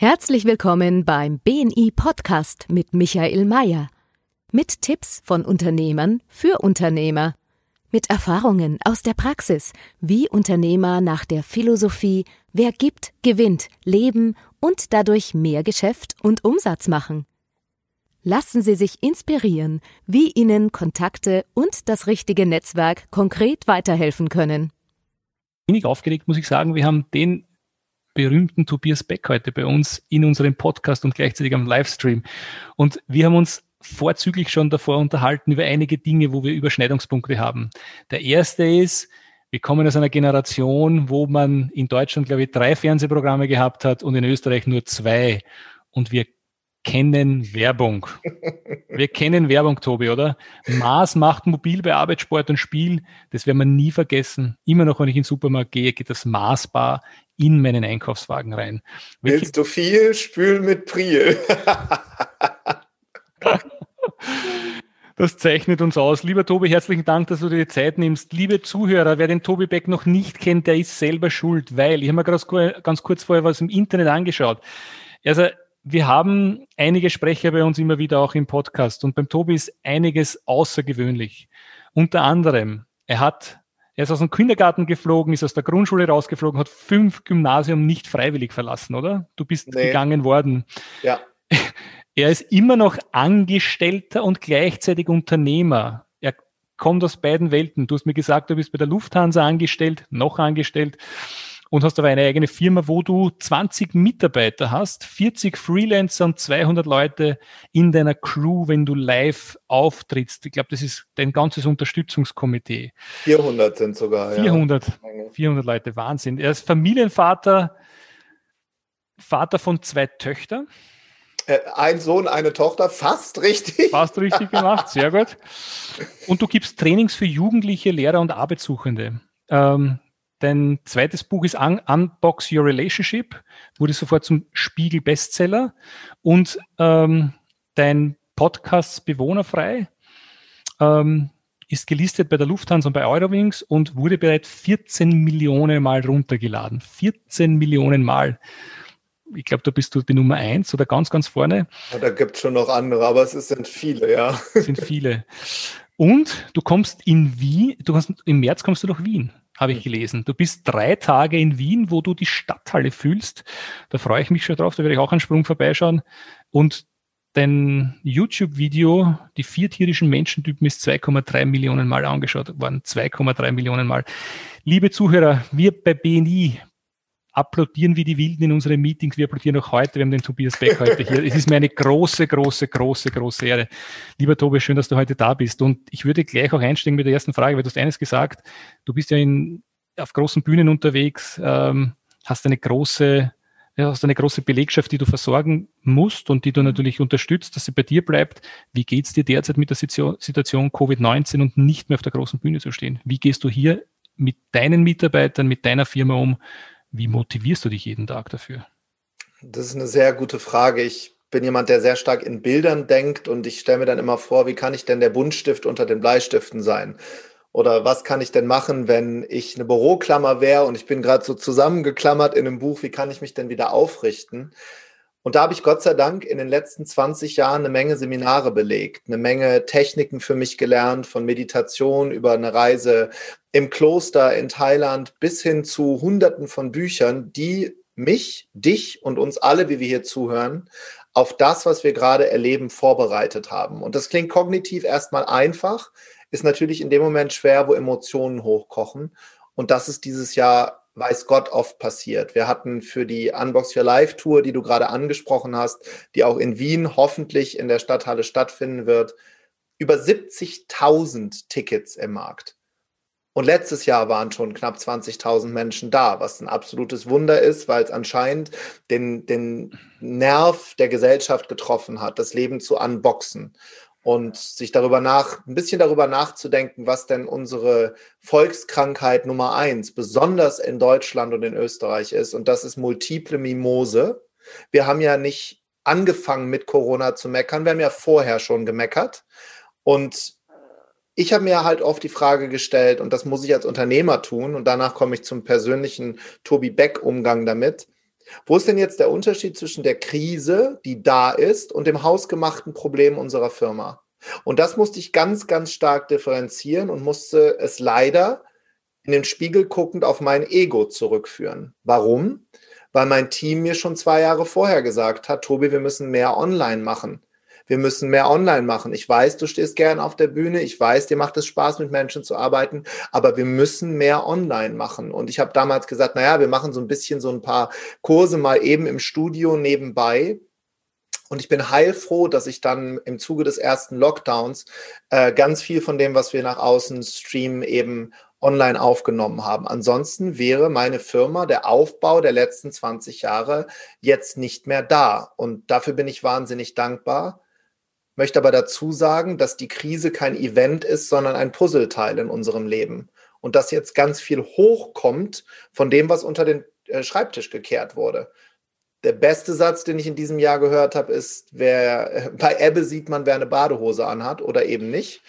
Herzlich willkommen beim BNI Podcast mit Michael Mayer. Mit Tipps von Unternehmern für Unternehmer. Mit Erfahrungen aus der Praxis, wie Unternehmer nach der Philosophie Wer gibt, gewinnt, leben und dadurch mehr Geschäft und Umsatz machen. Lassen Sie sich inspirieren, wie Ihnen Kontakte und das richtige Netzwerk konkret weiterhelfen können. Wenig aufgeregt, muss ich sagen. Wir haben den berühmten Tobias Beck heute bei uns in unserem Podcast und gleichzeitig am Livestream. Und wir haben uns vorzüglich schon davor unterhalten über einige Dinge, wo wir Überschneidungspunkte haben. Der erste ist, wir kommen aus einer Generation, wo man in Deutschland, glaube ich, drei Fernsehprogramme gehabt hat und in Österreich nur zwei. Und wir kennen Werbung. Wir kennen Werbung, Tobi, oder? Mars macht mobil bei Arbeit, Sport und Spiel. Das werden wir nie vergessen. Immer noch, wenn ich in den Supermarkt gehe, geht das Mars-Bar in meinen Einkaufswagen rein. Welche Willst du viel? Spül mit Priel. Das zeichnet uns aus. Lieber Tobi, herzlichen Dank, dass du dir die Zeit nimmst. Liebe Zuhörer, wer den Tobi Beck noch nicht kennt, der ist selber schuld, weil ich habe mir ganz kurz vorher was im Internet angeschaut. Also wir haben einige Sprecher bei uns immer wieder auch im Podcast und beim Tobi ist einiges außergewöhnlich. Unter anderem, er hat, er ist aus dem Kindergarten geflogen, ist aus der Grundschule rausgeflogen, hat fünf Gymnasium nicht freiwillig verlassen, oder? Du bist nee. gegangen worden. Ja. Er ist immer noch Angestellter und gleichzeitig Unternehmer. Er kommt aus beiden Welten. Du hast mir gesagt, du bist bei der Lufthansa angestellt, noch angestellt und hast aber eine eigene Firma, wo du 20 Mitarbeiter hast, 40 Freelancer und 200 Leute in deiner Crew, wenn du live auftrittst. Ich glaube, das ist dein ganzes Unterstützungskomitee. 400 sind sogar. 400, ja. 400 Leute, Wahnsinn. Er ist Familienvater, Vater von zwei Töchtern. Äh, ein Sohn, eine Tochter, fast richtig. Fast richtig gemacht, sehr gut. Und du gibst Trainings für Jugendliche, Lehrer und Arbeitssuchende. Ähm, Dein zweites Buch ist Un Unbox Your Relationship, wurde sofort zum Spiegel Bestseller. Und ähm, dein Podcast Bewohnerfrei ähm, ist gelistet bei der Lufthansa und bei Eurowings und wurde bereits 14 Millionen Mal runtergeladen. 14 Millionen Mal. Ich glaube, da bist du die Nummer eins oder ganz, ganz vorne. Ja, da gibt es schon noch andere, aber es sind viele, ja. Es sind viele. Und du kommst in Wien, du hast, im März kommst du nach Wien habe ich gelesen. Du bist drei Tage in Wien, wo du die Stadthalle fühlst. Da freue ich mich schon drauf, da werde ich auch einen Sprung vorbeischauen. Und dein YouTube-Video, die vier tierischen Menschentypen, ist 2,3 Millionen Mal angeschaut worden. 2,3 Millionen Mal. Liebe Zuhörer, wir bei BNI applaudieren wie die Wilden in unseren Meetings. Wir applaudieren auch heute. Wir haben den Tobias Beck heute hier. Es ist mir eine große, große, große, große Ehre. Lieber Tobias, schön, dass du heute da bist. Und ich würde gleich auch einsteigen mit der ersten Frage, weil du hast eines gesagt. Du bist ja in, auf großen Bühnen unterwegs, ähm, hast eine große, ja, hast eine große Belegschaft, die du versorgen musst und die du natürlich unterstützt, dass sie bei dir bleibt. Wie geht's dir derzeit mit der Situation Covid-19 und nicht mehr auf der großen Bühne zu stehen? Wie gehst du hier mit deinen Mitarbeitern, mit deiner Firma um? Wie motivierst du dich jeden Tag dafür? Das ist eine sehr gute Frage. Ich bin jemand, der sehr stark in Bildern denkt und ich stelle mir dann immer vor, wie kann ich denn der Buntstift unter den Bleistiften sein? Oder was kann ich denn machen, wenn ich eine Büroklammer wäre und ich bin gerade so zusammengeklammert in einem Buch, wie kann ich mich denn wieder aufrichten? Und da habe ich Gott sei Dank in den letzten 20 Jahren eine Menge Seminare belegt, eine Menge Techniken für mich gelernt, von Meditation über eine Reise im Kloster in Thailand bis hin zu Hunderten von Büchern, die mich, dich und uns alle, wie wir hier zuhören, auf das, was wir gerade erleben, vorbereitet haben. Und das klingt kognitiv erstmal einfach, ist natürlich in dem Moment schwer, wo Emotionen hochkochen. Und das ist dieses Jahr weiß Gott oft passiert. Wir hatten für die Unbox Your Life Tour, die du gerade angesprochen hast, die auch in Wien hoffentlich in der Stadthalle stattfinden wird, über 70.000 Tickets im Markt. Und letztes Jahr waren schon knapp 20.000 Menschen da, was ein absolutes Wunder ist, weil es anscheinend den, den Nerv der Gesellschaft getroffen hat, das Leben zu unboxen und sich darüber nach, ein bisschen darüber nachzudenken, was denn unsere Volkskrankheit Nummer eins, besonders in Deutschland und in Österreich ist. Und das ist multiple Mimose. Wir haben ja nicht angefangen mit Corona zu meckern. Wir haben ja vorher schon gemeckert. Und ich habe mir halt oft die Frage gestellt, und das muss ich als Unternehmer tun, und danach komme ich zum persönlichen Tobi Beck-Umgang damit. Wo ist denn jetzt der Unterschied zwischen der Krise, die da ist, und dem hausgemachten Problem unserer Firma? Und das musste ich ganz, ganz stark differenzieren und musste es leider in den Spiegel guckend auf mein Ego zurückführen. Warum? Weil mein Team mir schon zwei Jahre vorher gesagt hat, Tobi, wir müssen mehr online machen wir müssen mehr online machen. Ich weiß, du stehst gern auf der Bühne. Ich weiß, dir macht es Spaß, mit Menschen zu arbeiten. Aber wir müssen mehr online machen. Und ich habe damals gesagt, naja, wir machen so ein bisschen so ein paar Kurse mal eben im Studio nebenbei. Und ich bin heilfroh, dass ich dann im Zuge des ersten Lockdowns äh, ganz viel von dem, was wir nach außen streamen, eben online aufgenommen haben. Ansonsten wäre meine Firma, der Aufbau der letzten 20 Jahre jetzt nicht mehr da. Und dafür bin ich wahnsinnig dankbar möchte aber dazu sagen, dass die Krise kein Event ist, sondern ein Puzzleteil in unserem Leben. Und dass jetzt ganz viel hochkommt von dem, was unter den äh, Schreibtisch gekehrt wurde. Der beste Satz, den ich in diesem Jahr gehört habe, ist, wer bei Ebbe sieht man, wer eine Badehose anhat oder eben nicht.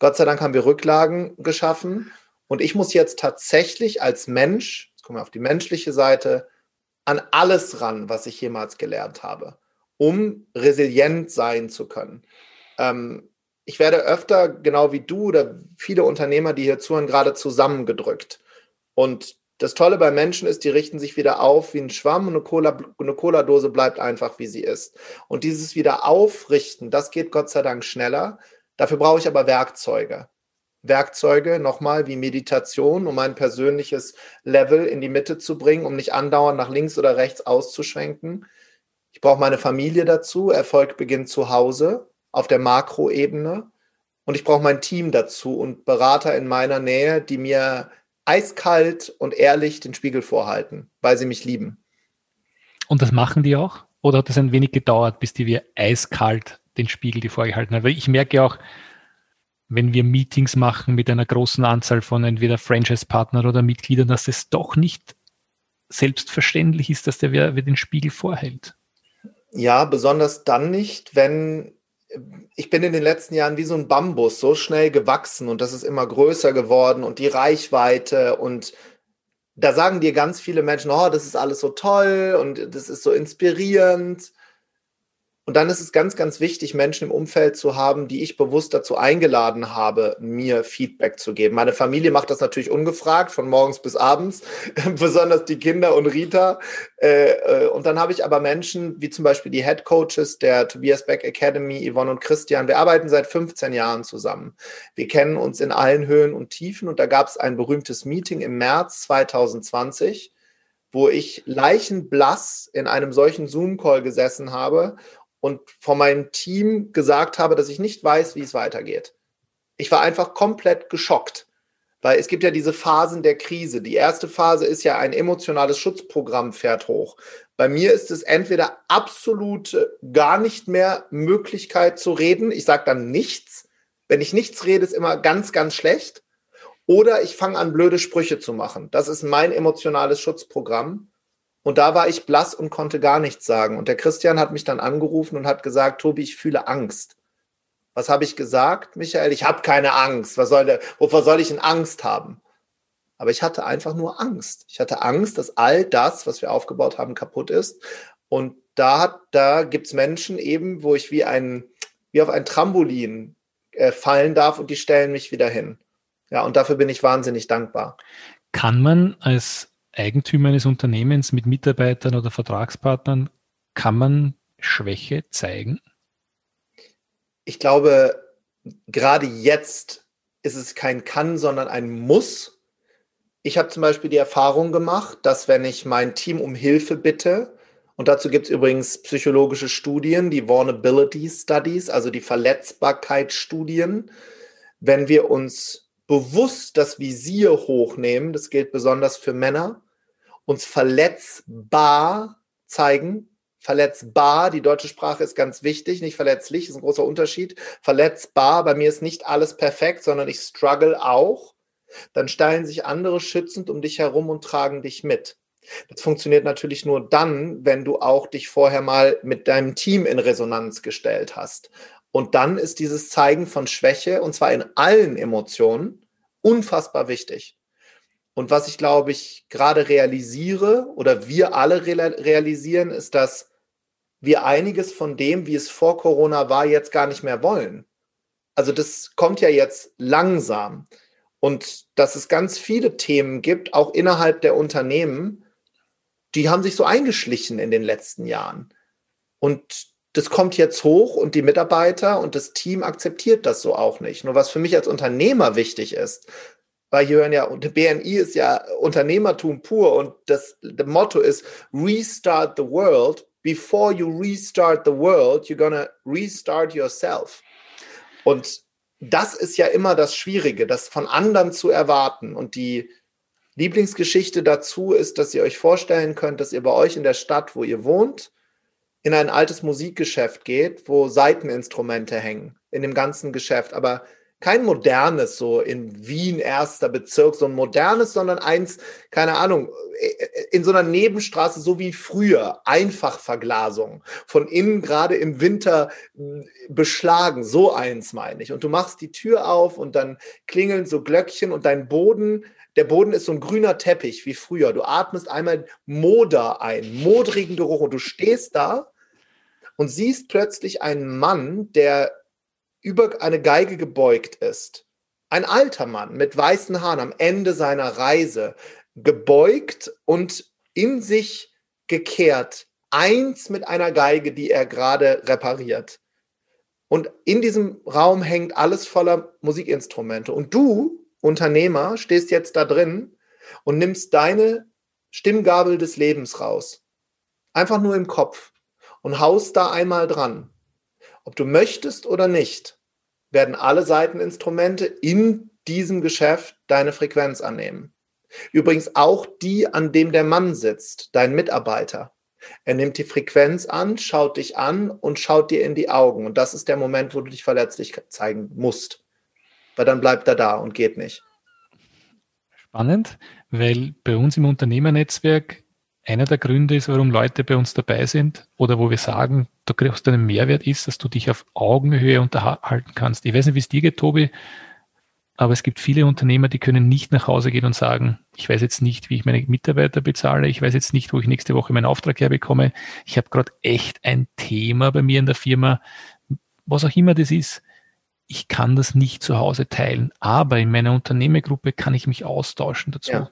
Gott sei Dank haben wir Rücklagen geschaffen. Und ich muss jetzt tatsächlich als Mensch, jetzt kommen wir auf die menschliche Seite, an alles ran, was ich jemals gelernt habe um resilient sein zu können. Ähm, ich werde öfter, genau wie du oder viele Unternehmer, die hier zuhören, gerade zusammengedrückt. Und das Tolle bei Menschen ist, die richten sich wieder auf wie ein Schwamm und eine, Cola, eine Cola-Dose bleibt einfach, wie sie ist. Und dieses Wiederaufrichten, das geht Gott sei Dank schneller. Dafür brauche ich aber Werkzeuge. Werkzeuge nochmal wie Meditation, um mein persönliches Level in die Mitte zu bringen, um nicht andauernd nach links oder rechts auszuschwenken. Ich brauche meine Familie dazu. Erfolg beginnt zu Hause auf der Makroebene. Und ich brauche mein Team dazu und Berater in meiner Nähe, die mir eiskalt und ehrlich den Spiegel vorhalten, weil sie mich lieben. Und das machen die auch? Oder hat es ein wenig gedauert, bis die wir eiskalt den Spiegel die vorgehalten haben? Weil ich merke auch, wenn wir Meetings machen mit einer großen Anzahl von entweder Franchise-Partnern oder Mitgliedern, dass es doch nicht selbstverständlich ist, dass der wer den Spiegel vorhält. Ja, besonders dann nicht, wenn ich bin in den letzten Jahren wie so ein Bambus so schnell gewachsen und das ist immer größer geworden und die Reichweite und da sagen dir ganz viele Menschen, oh, das ist alles so toll und das ist so inspirierend. Und dann ist es ganz, ganz wichtig, Menschen im Umfeld zu haben, die ich bewusst dazu eingeladen habe, mir Feedback zu geben. Meine Familie macht das natürlich ungefragt, von morgens bis abends, besonders die Kinder und Rita. Äh, äh, und dann habe ich aber Menschen, wie zum Beispiel die Head Coaches der Tobias Beck Academy, Yvonne und Christian. Wir arbeiten seit 15 Jahren zusammen. Wir kennen uns in allen Höhen und Tiefen. Und da gab es ein berühmtes Meeting im März 2020 wo ich leichenblass in einem solchen Zoom-Call gesessen habe und von meinem Team gesagt habe, dass ich nicht weiß, wie es weitergeht. Ich war einfach komplett geschockt, weil es gibt ja diese Phasen der Krise. Die erste Phase ist ja ein emotionales Schutzprogramm fährt hoch. Bei mir ist es entweder absolut gar nicht mehr Möglichkeit zu reden. Ich sage dann nichts. Wenn ich nichts rede, ist immer ganz, ganz schlecht. Oder ich fange an, blöde Sprüche zu machen. Das ist mein emotionales Schutzprogramm. Und da war ich blass und konnte gar nichts sagen. Und der Christian hat mich dann angerufen und hat gesagt, Tobi, ich fühle Angst. Was habe ich gesagt, Michael? Ich habe keine Angst. Was soll der, wovor soll ich denn Angst haben? Aber ich hatte einfach nur Angst. Ich hatte Angst, dass all das, was wir aufgebaut haben, kaputt ist. Und da, hat, da gibt es Menschen eben, wo ich wie, ein, wie auf ein Trampolin äh, fallen darf und die stellen mich wieder hin. Ja, und dafür bin ich wahnsinnig dankbar. Kann man als Eigentümer eines Unternehmens mit Mitarbeitern oder Vertragspartnern, kann man Schwäche zeigen? Ich glaube, gerade jetzt ist es kein Kann, sondern ein Muss. Ich habe zum Beispiel die Erfahrung gemacht, dass wenn ich mein Team um Hilfe bitte, und dazu gibt es übrigens psychologische Studien, die Vulnerability Studies, also die Verletzbarkeitsstudien, wenn wir uns bewusst das Visier hochnehmen, das gilt besonders für Männer, uns verletzbar zeigen. Verletzbar, die deutsche Sprache ist ganz wichtig, nicht verletzlich, ist ein großer Unterschied. Verletzbar, bei mir ist nicht alles perfekt, sondern ich struggle auch. Dann stellen sich andere schützend um dich herum und tragen dich mit. Das funktioniert natürlich nur dann, wenn du auch dich vorher mal mit deinem Team in Resonanz gestellt hast. Und dann ist dieses Zeigen von Schwäche, und zwar in allen Emotionen, unfassbar wichtig. Und was ich glaube ich gerade realisiere oder wir alle realisieren, ist, dass wir einiges von dem, wie es vor Corona war, jetzt gar nicht mehr wollen. Also das kommt ja jetzt langsam. Und dass es ganz viele Themen gibt, auch innerhalb der Unternehmen, die haben sich so eingeschlichen in den letzten Jahren. Und das kommt jetzt hoch und die Mitarbeiter und das Team akzeptiert das so auch nicht. Nur was für mich als Unternehmer wichtig ist, weil hier hören ja, und BNI ist ja Unternehmertum pur und das, das Motto ist Restart the World. Before you restart the world, you're gonna restart yourself. Und das ist ja immer das Schwierige, das von anderen zu erwarten. Und die Lieblingsgeschichte dazu ist, dass ihr euch vorstellen könnt, dass ihr bei euch in der Stadt, wo ihr wohnt, in ein altes Musikgeschäft geht, wo Seiteninstrumente hängen in dem ganzen Geschäft. Aber kein modernes, so in Wien erster Bezirk, so ein modernes, sondern eins, keine Ahnung, in so einer Nebenstraße, so wie früher, Einfachverglasung, von innen gerade im Winter hm, beschlagen, so eins meine ich. Und du machst die Tür auf und dann klingeln so Glöckchen und dein Boden, der Boden ist so ein grüner Teppich wie früher. Du atmest einmal Moder ein, modrigen Geruch und du stehst da und siehst plötzlich einen Mann, der über eine Geige gebeugt ist. Ein alter Mann mit weißen Haaren am Ende seiner Reise, gebeugt und in sich gekehrt, eins mit einer Geige, die er gerade repariert. Und in diesem Raum hängt alles voller Musikinstrumente. Und du, Unternehmer, stehst jetzt da drin und nimmst deine Stimmgabel des Lebens raus. Einfach nur im Kopf und haust da einmal dran. Ob du möchtest oder nicht, werden alle Seiteninstrumente in diesem Geschäft deine Frequenz annehmen. Übrigens auch die, an dem der Mann sitzt, dein Mitarbeiter. Er nimmt die Frequenz an, schaut dich an und schaut dir in die Augen. Und das ist der Moment, wo du dich verletzlich zeigen musst. Weil dann bleibt er da und geht nicht. Spannend, weil bei uns im Unternehmernetzwerk einer der Gründe ist, warum Leute bei uns dabei sind oder wo wir sagen, du kriegst einen Mehrwert ist, dass du dich auf Augenhöhe unterhalten kannst. Ich weiß nicht, wie es dir geht, Tobi, aber es gibt viele Unternehmer, die können nicht nach Hause gehen und sagen, ich weiß jetzt nicht, wie ich meine Mitarbeiter bezahle, ich weiß jetzt nicht, wo ich nächste Woche meinen Auftrag herbekomme. Ich habe gerade echt ein Thema bei mir in der Firma, was auch immer das ist. Ich kann das nicht zu Hause teilen, aber in meiner Unternehmergruppe kann ich mich austauschen dazu. Ja.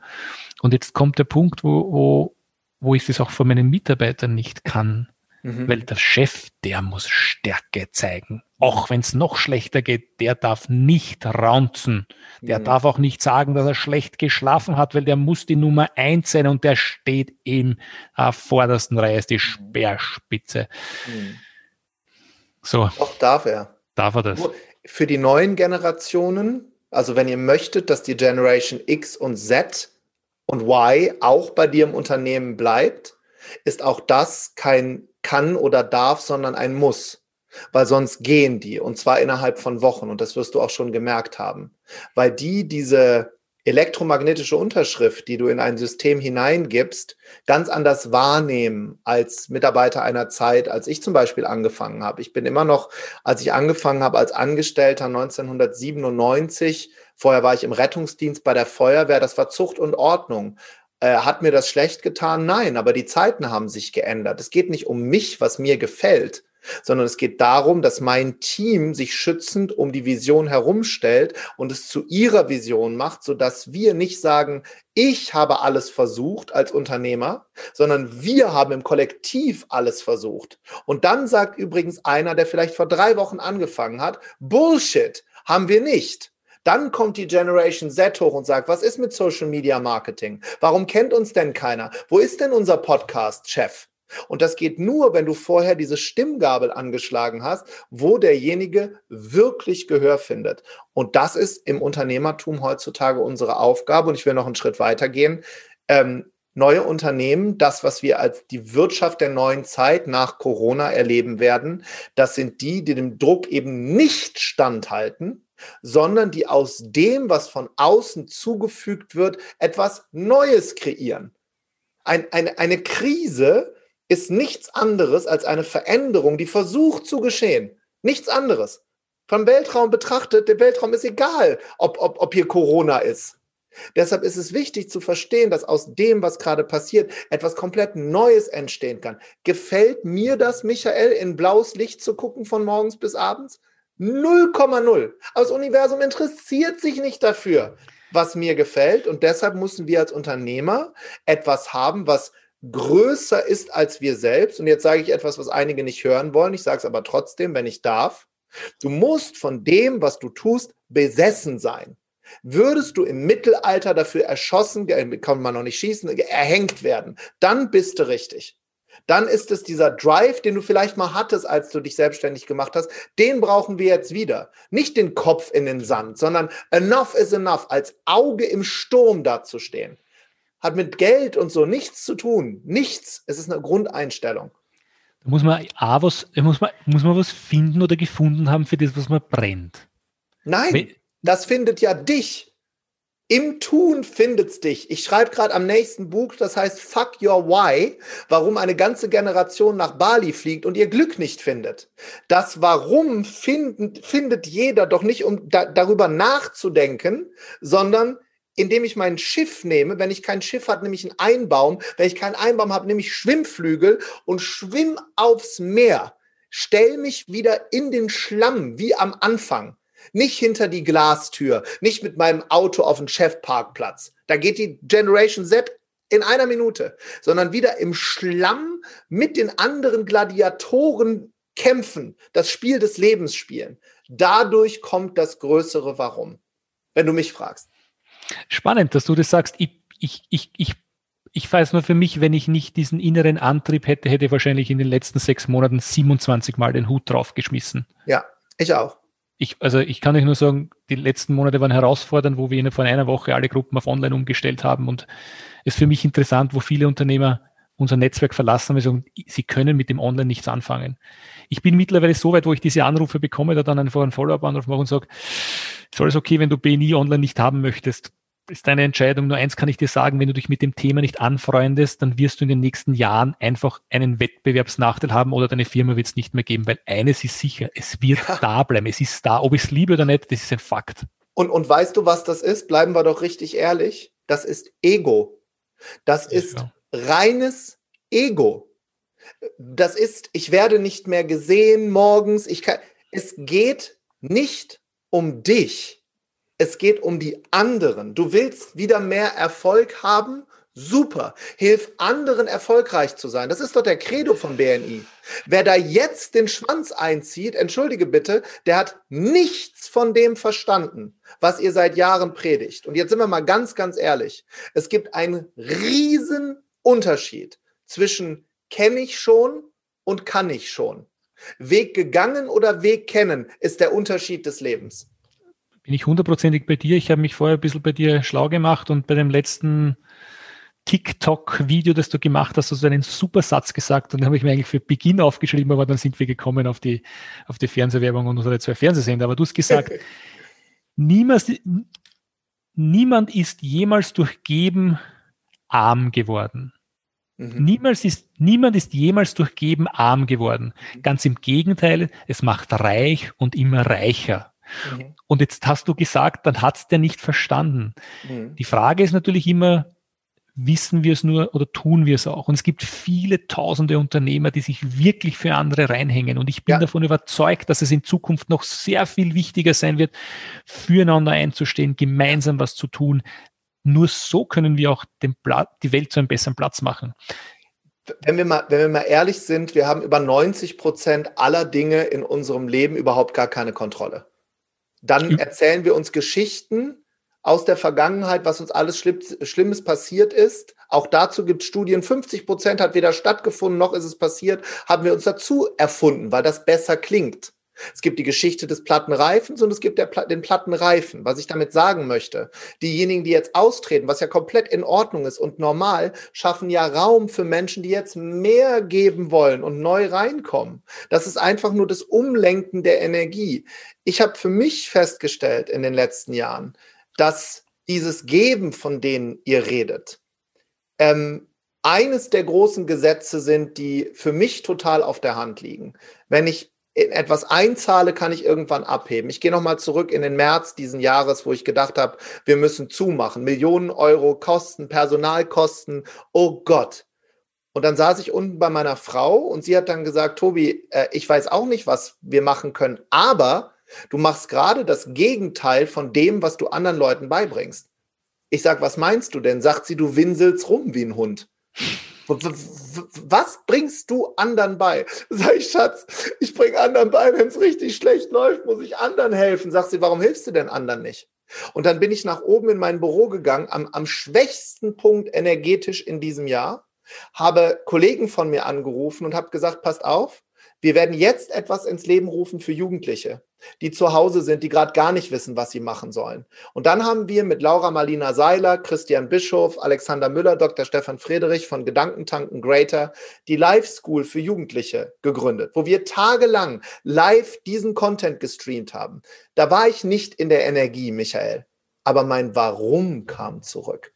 Und jetzt kommt der Punkt, wo, wo wo ich das auch von meinen Mitarbeitern nicht kann. Mhm. Weil der Chef, der muss Stärke zeigen. Auch wenn es noch schlechter geht, der darf nicht raunzen. Der mhm. darf auch nicht sagen, dass er schlecht geschlafen hat, weil der muss die Nummer eins sein und der steht im äh, vordersten Reihe, ist die mhm. Speerspitze. Mhm. So. Doch darf er. Darf er das? Für die neuen Generationen, also wenn ihr möchtet, dass die Generation X und Z und Y auch bei dir im Unternehmen bleibt, ist auch das kein kann oder darf, sondern ein muss. Weil sonst gehen die und zwar innerhalb von Wochen und das wirst du auch schon gemerkt haben. Weil die diese elektromagnetische Unterschrift, die du in ein System hineingibst, ganz anders wahrnehmen als Mitarbeiter einer Zeit, als ich zum Beispiel angefangen habe. Ich bin immer noch, als ich angefangen habe als Angestellter 1997, Vorher war ich im Rettungsdienst bei der Feuerwehr, das war Zucht und Ordnung. Äh, hat mir das schlecht getan? Nein, aber die Zeiten haben sich geändert. Es geht nicht um mich, was mir gefällt, sondern es geht darum, dass mein Team sich schützend um die Vision herumstellt und es zu ihrer Vision macht, sodass wir nicht sagen, ich habe alles versucht als Unternehmer, sondern wir haben im Kollektiv alles versucht. Und dann sagt übrigens einer, der vielleicht vor drei Wochen angefangen hat, Bullshit, haben wir nicht. Dann kommt die Generation Z hoch und sagt, was ist mit Social Media Marketing? Warum kennt uns denn keiner? Wo ist denn unser Podcast-Chef? Und das geht nur, wenn du vorher diese Stimmgabel angeschlagen hast, wo derjenige wirklich Gehör findet. Und das ist im Unternehmertum heutzutage unsere Aufgabe. Und ich will noch einen Schritt weiter gehen. Ähm, neue Unternehmen, das, was wir als die Wirtschaft der neuen Zeit nach Corona erleben werden, das sind die, die dem Druck eben nicht standhalten, sondern die aus dem, was von außen zugefügt wird, etwas Neues kreieren. Ein, eine, eine Krise ist nichts anderes als eine Veränderung, die versucht zu geschehen. Nichts anderes. Vom Weltraum betrachtet, der Weltraum ist egal, ob, ob, ob hier Corona ist. Deshalb ist es wichtig zu verstehen, dass aus dem, was gerade passiert, etwas komplett Neues entstehen kann. Gefällt mir das, Michael, in blaues Licht zu gucken von morgens bis abends? 0,0. Aber das Universum interessiert sich nicht dafür, was mir gefällt. Und deshalb müssen wir als Unternehmer etwas haben, was größer ist als wir selbst. Und jetzt sage ich etwas, was einige nicht hören wollen. Ich sage es aber trotzdem, wenn ich darf. Du musst von dem, was du tust, besessen sein. Würdest du im Mittelalter dafür erschossen, kann man noch nicht schießen, erhängt werden, dann bist du richtig. Dann ist es dieser Drive, den du vielleicht mal hattest, als du dich selbstständig gemacht hast, den brauchen wir jetzt wieder. Nicht den Kopf in den Sand, sondern enough is enough, als Auge im Sturm dazustehen. Hat mit Geld und so nichts zu tun. Nichts. Es ist eine Grundeinstellung. Da muss man A, was, muss man, muss man was finden oder gefunden haben für das, was man brennt. Nein, das findet ja dich. Im Tun findet's dich. Ich schreibe gerade am nächsten Buch, das heißt Fuck Your Why, warum eine ganze Generation nach Bali fliegt und ihr Glück nicht findet. Das Warum finden, findet jeder doch nicht, um da, darüber nachzudenken, sondern indem ich mein Schiff nehme. Wenn ich kein Schiff habe, nehme ich einen Einbaum. Wenn ich keinen Einbaum habe, nehme ich Schwimmflügel und schwimm aufs Meer. Stell mich wieder in den Schlamm, wie am Anfang. Nicht hinter die Glastür, nicht mit meinem Auto auf den Chefparkplatz. Da geht die Generation Z in einer Minute, sondern wieder im Schlamm mit den anderen Gladiatoren kämpfen, das Spiel des Lebens spielen. Dadurch kommt das größere Warum, wenn du mich fragst. Spannend, dass du das sagst. Ich, ich, ich, ich, ich weiß nur für mich, wenn ich nicht diesen inneren Antrieb hätte, hätte ich wahrscheinlich in den letzten sechs Monaten 27 Mal den Hut draufgeschmissen. Ja, ich auch ich, also ich kann euch nur sagen, die letzten Monate waren herausfordernd, wo wir innerhalb von einer Woche alle Gruppen auf Online umgestellt haben und es ist für mich interessant, wo viele Unternehmer unser Netzwerk verlassen und sagen, sie können mit dem Online nichts anfangen. Ich bin mittlerweile so weit, wo ich diese Anrufe bekomme, da dann einfach einen Follow-up-Anruf mache und sage, ist alles okay, wenn du BNI online nicht haben möchtest ist deine Entscheidung. Nur eins kann ich dir sagen, wenn du dich mit dem Thema nicht anfreundest, dann wirst du in den nächsten Jahren einfach einen Wettbewerbsnachteil haben oder deine Firma wird es nicht mehr geben, weil eines ist sicher, es wird ja. da bleiben. Es ist da. Ob ich es liebe oder nicht, das ist ein Fakt. Und, und weißt du, was das ist? Bleiben wir doch richtig ehrlich. Das ist Ego. Das ist ja. reines Ego. Das ist, ich werde nicht mehr gesehen morgens. Ich kann, es geht nicht um dich es geht um die anderen. Du willst wieder mehr Erfolg haben? Super. Hilf anderen erfolgreich zu sein. Das ist doch der Credo von BNI. Wer da jetzt den Schwanz einzieht, entschuldige bitte, der hat nichts von dem verstanden, was ihr seit Jahren predigt. Und jetzt sind wir mal ganz, ganz ehrlich. Es gibt einen riesen Unterschied zwischen kenne ich schon und kann ich schon. Weg gegangen oder Weg kennen ist der Unterschied des Lebens bin ich hundertprozentig bei dir. Ich habe mich vorher ein bisschen bei dir schlau gemacht und bei dem letzten TikTok-Video, das du gemacht hast, hast du einen super Satz gesagt und den habe ich mir eigentlich für Beginn aufgeschrieben, aber dann sind wir gekommen auf die, auf die Fernsehwerbung und unsere zwei Fernsehsender. Aber du hast gesagt, niemals, niemand ist jemals durch Geben arm geworden. Mhm. Niemals ist, niemand ist jemals durch Geben arm geworden. Mhm. Ganz im Gegenteil, es macht reich und immer reicher. Mhm. Und jetzt hast du gesagt, dann hat es der nicht verstanden. Mhm. Die Frage ist natürlich immer, wissen wir es nur oder tun wir es auch? Und es gibt viele tausende Unternehmer, die sich wirklich für andere reinhängen. Und ich bin ja. davon überzeugt, dass es in Zukunft noch sehr viel wichtiger sein wird, füreinander einzustehen, gemeinsam was zu tun. Nur so können wir auch die Welt zu einem besseren Platz machen. Wenn wir, mal, wenn wir mal ehrlich sind, wir haben über 90 Prozent aller Dinge in unserem Leben überhaupt gar keine Kontrolle. Dann erzählen wir uns Geschichten aus der Vergangenheit, was uns alles Schlimmes passiert ist. Auch dazu gibt es Studien. 50 Prozent hat weder stattgefunden, noch ist es passiert, haben wir uns dazu erfunden, weil das besser klingt. Es gibt die Geschichte des Plattenreifens und es gibt der, den Plattenreifen. Was ich damit sagen möchte, diejenigen, die jetzt austreten, was ja komplett in Ordnung ist und normal, schaffen ja Raum für Menschen, die jetzt mehr geben wollen und neu reinkommen. Das ist einfach nur das Umlenken der Energie. Ich habe für mich festgestellt in den letzten Jahren, dass dieses Geben, von denen ihr redet, ähm, eines der großen Gesetze sind, die für mich total auf der Hand liegen. Wenn ich in etwas einzahle, kann ich irgendwann abheben. Ich gehe nochmal zurück in den März diesen Jahres, wo ich gedacht habe, wir müssen zumachen. Millionen Euro Kosten, Personalkosten. Oh Gott. Und dann saß ich unten bei meiner Frau und sie hat dann gesagt, Tobi, äh, ich weiß auch nicht, was wir machen können, aber du machst gerade das Gegenteil von dem, was du anderen Leuten beibringst. Ich sag, was meinst du denn? Sagt sie, du winselst rum wie ein Hund. Was bringst du anderen bei? Sag ich, Schatz, ich bringe anderen bei, wenn es richtig schlecht läuft, muss ich anderen helfen. Sagt sie, warum hilfst du denn anderen nicht? Und dann bin ich nach oben in mein Büro gegangen, am, am schwächsten Punkt energetisch in diesem Jahr, habe Kollegen von mir angerufen und habe gesagt, passt auf, wir werden jetzt etwas ins Leben rufen für Jugendliche, die zu Hause sind, die gerade gar nicht wissen, was sie machen sollen. Und dann haben wir mit Laura Marlina Seiler, Christian Bischof, Alexander Müller, Dr. Stefan Friedrich von Gedankentanken Greater die Live School für Jugendliche gegründet, wo wir tagelang live diesen Content gestreamt haben. Da war ich nicht in der Energie, Michael, aber mein Warum kam zurück.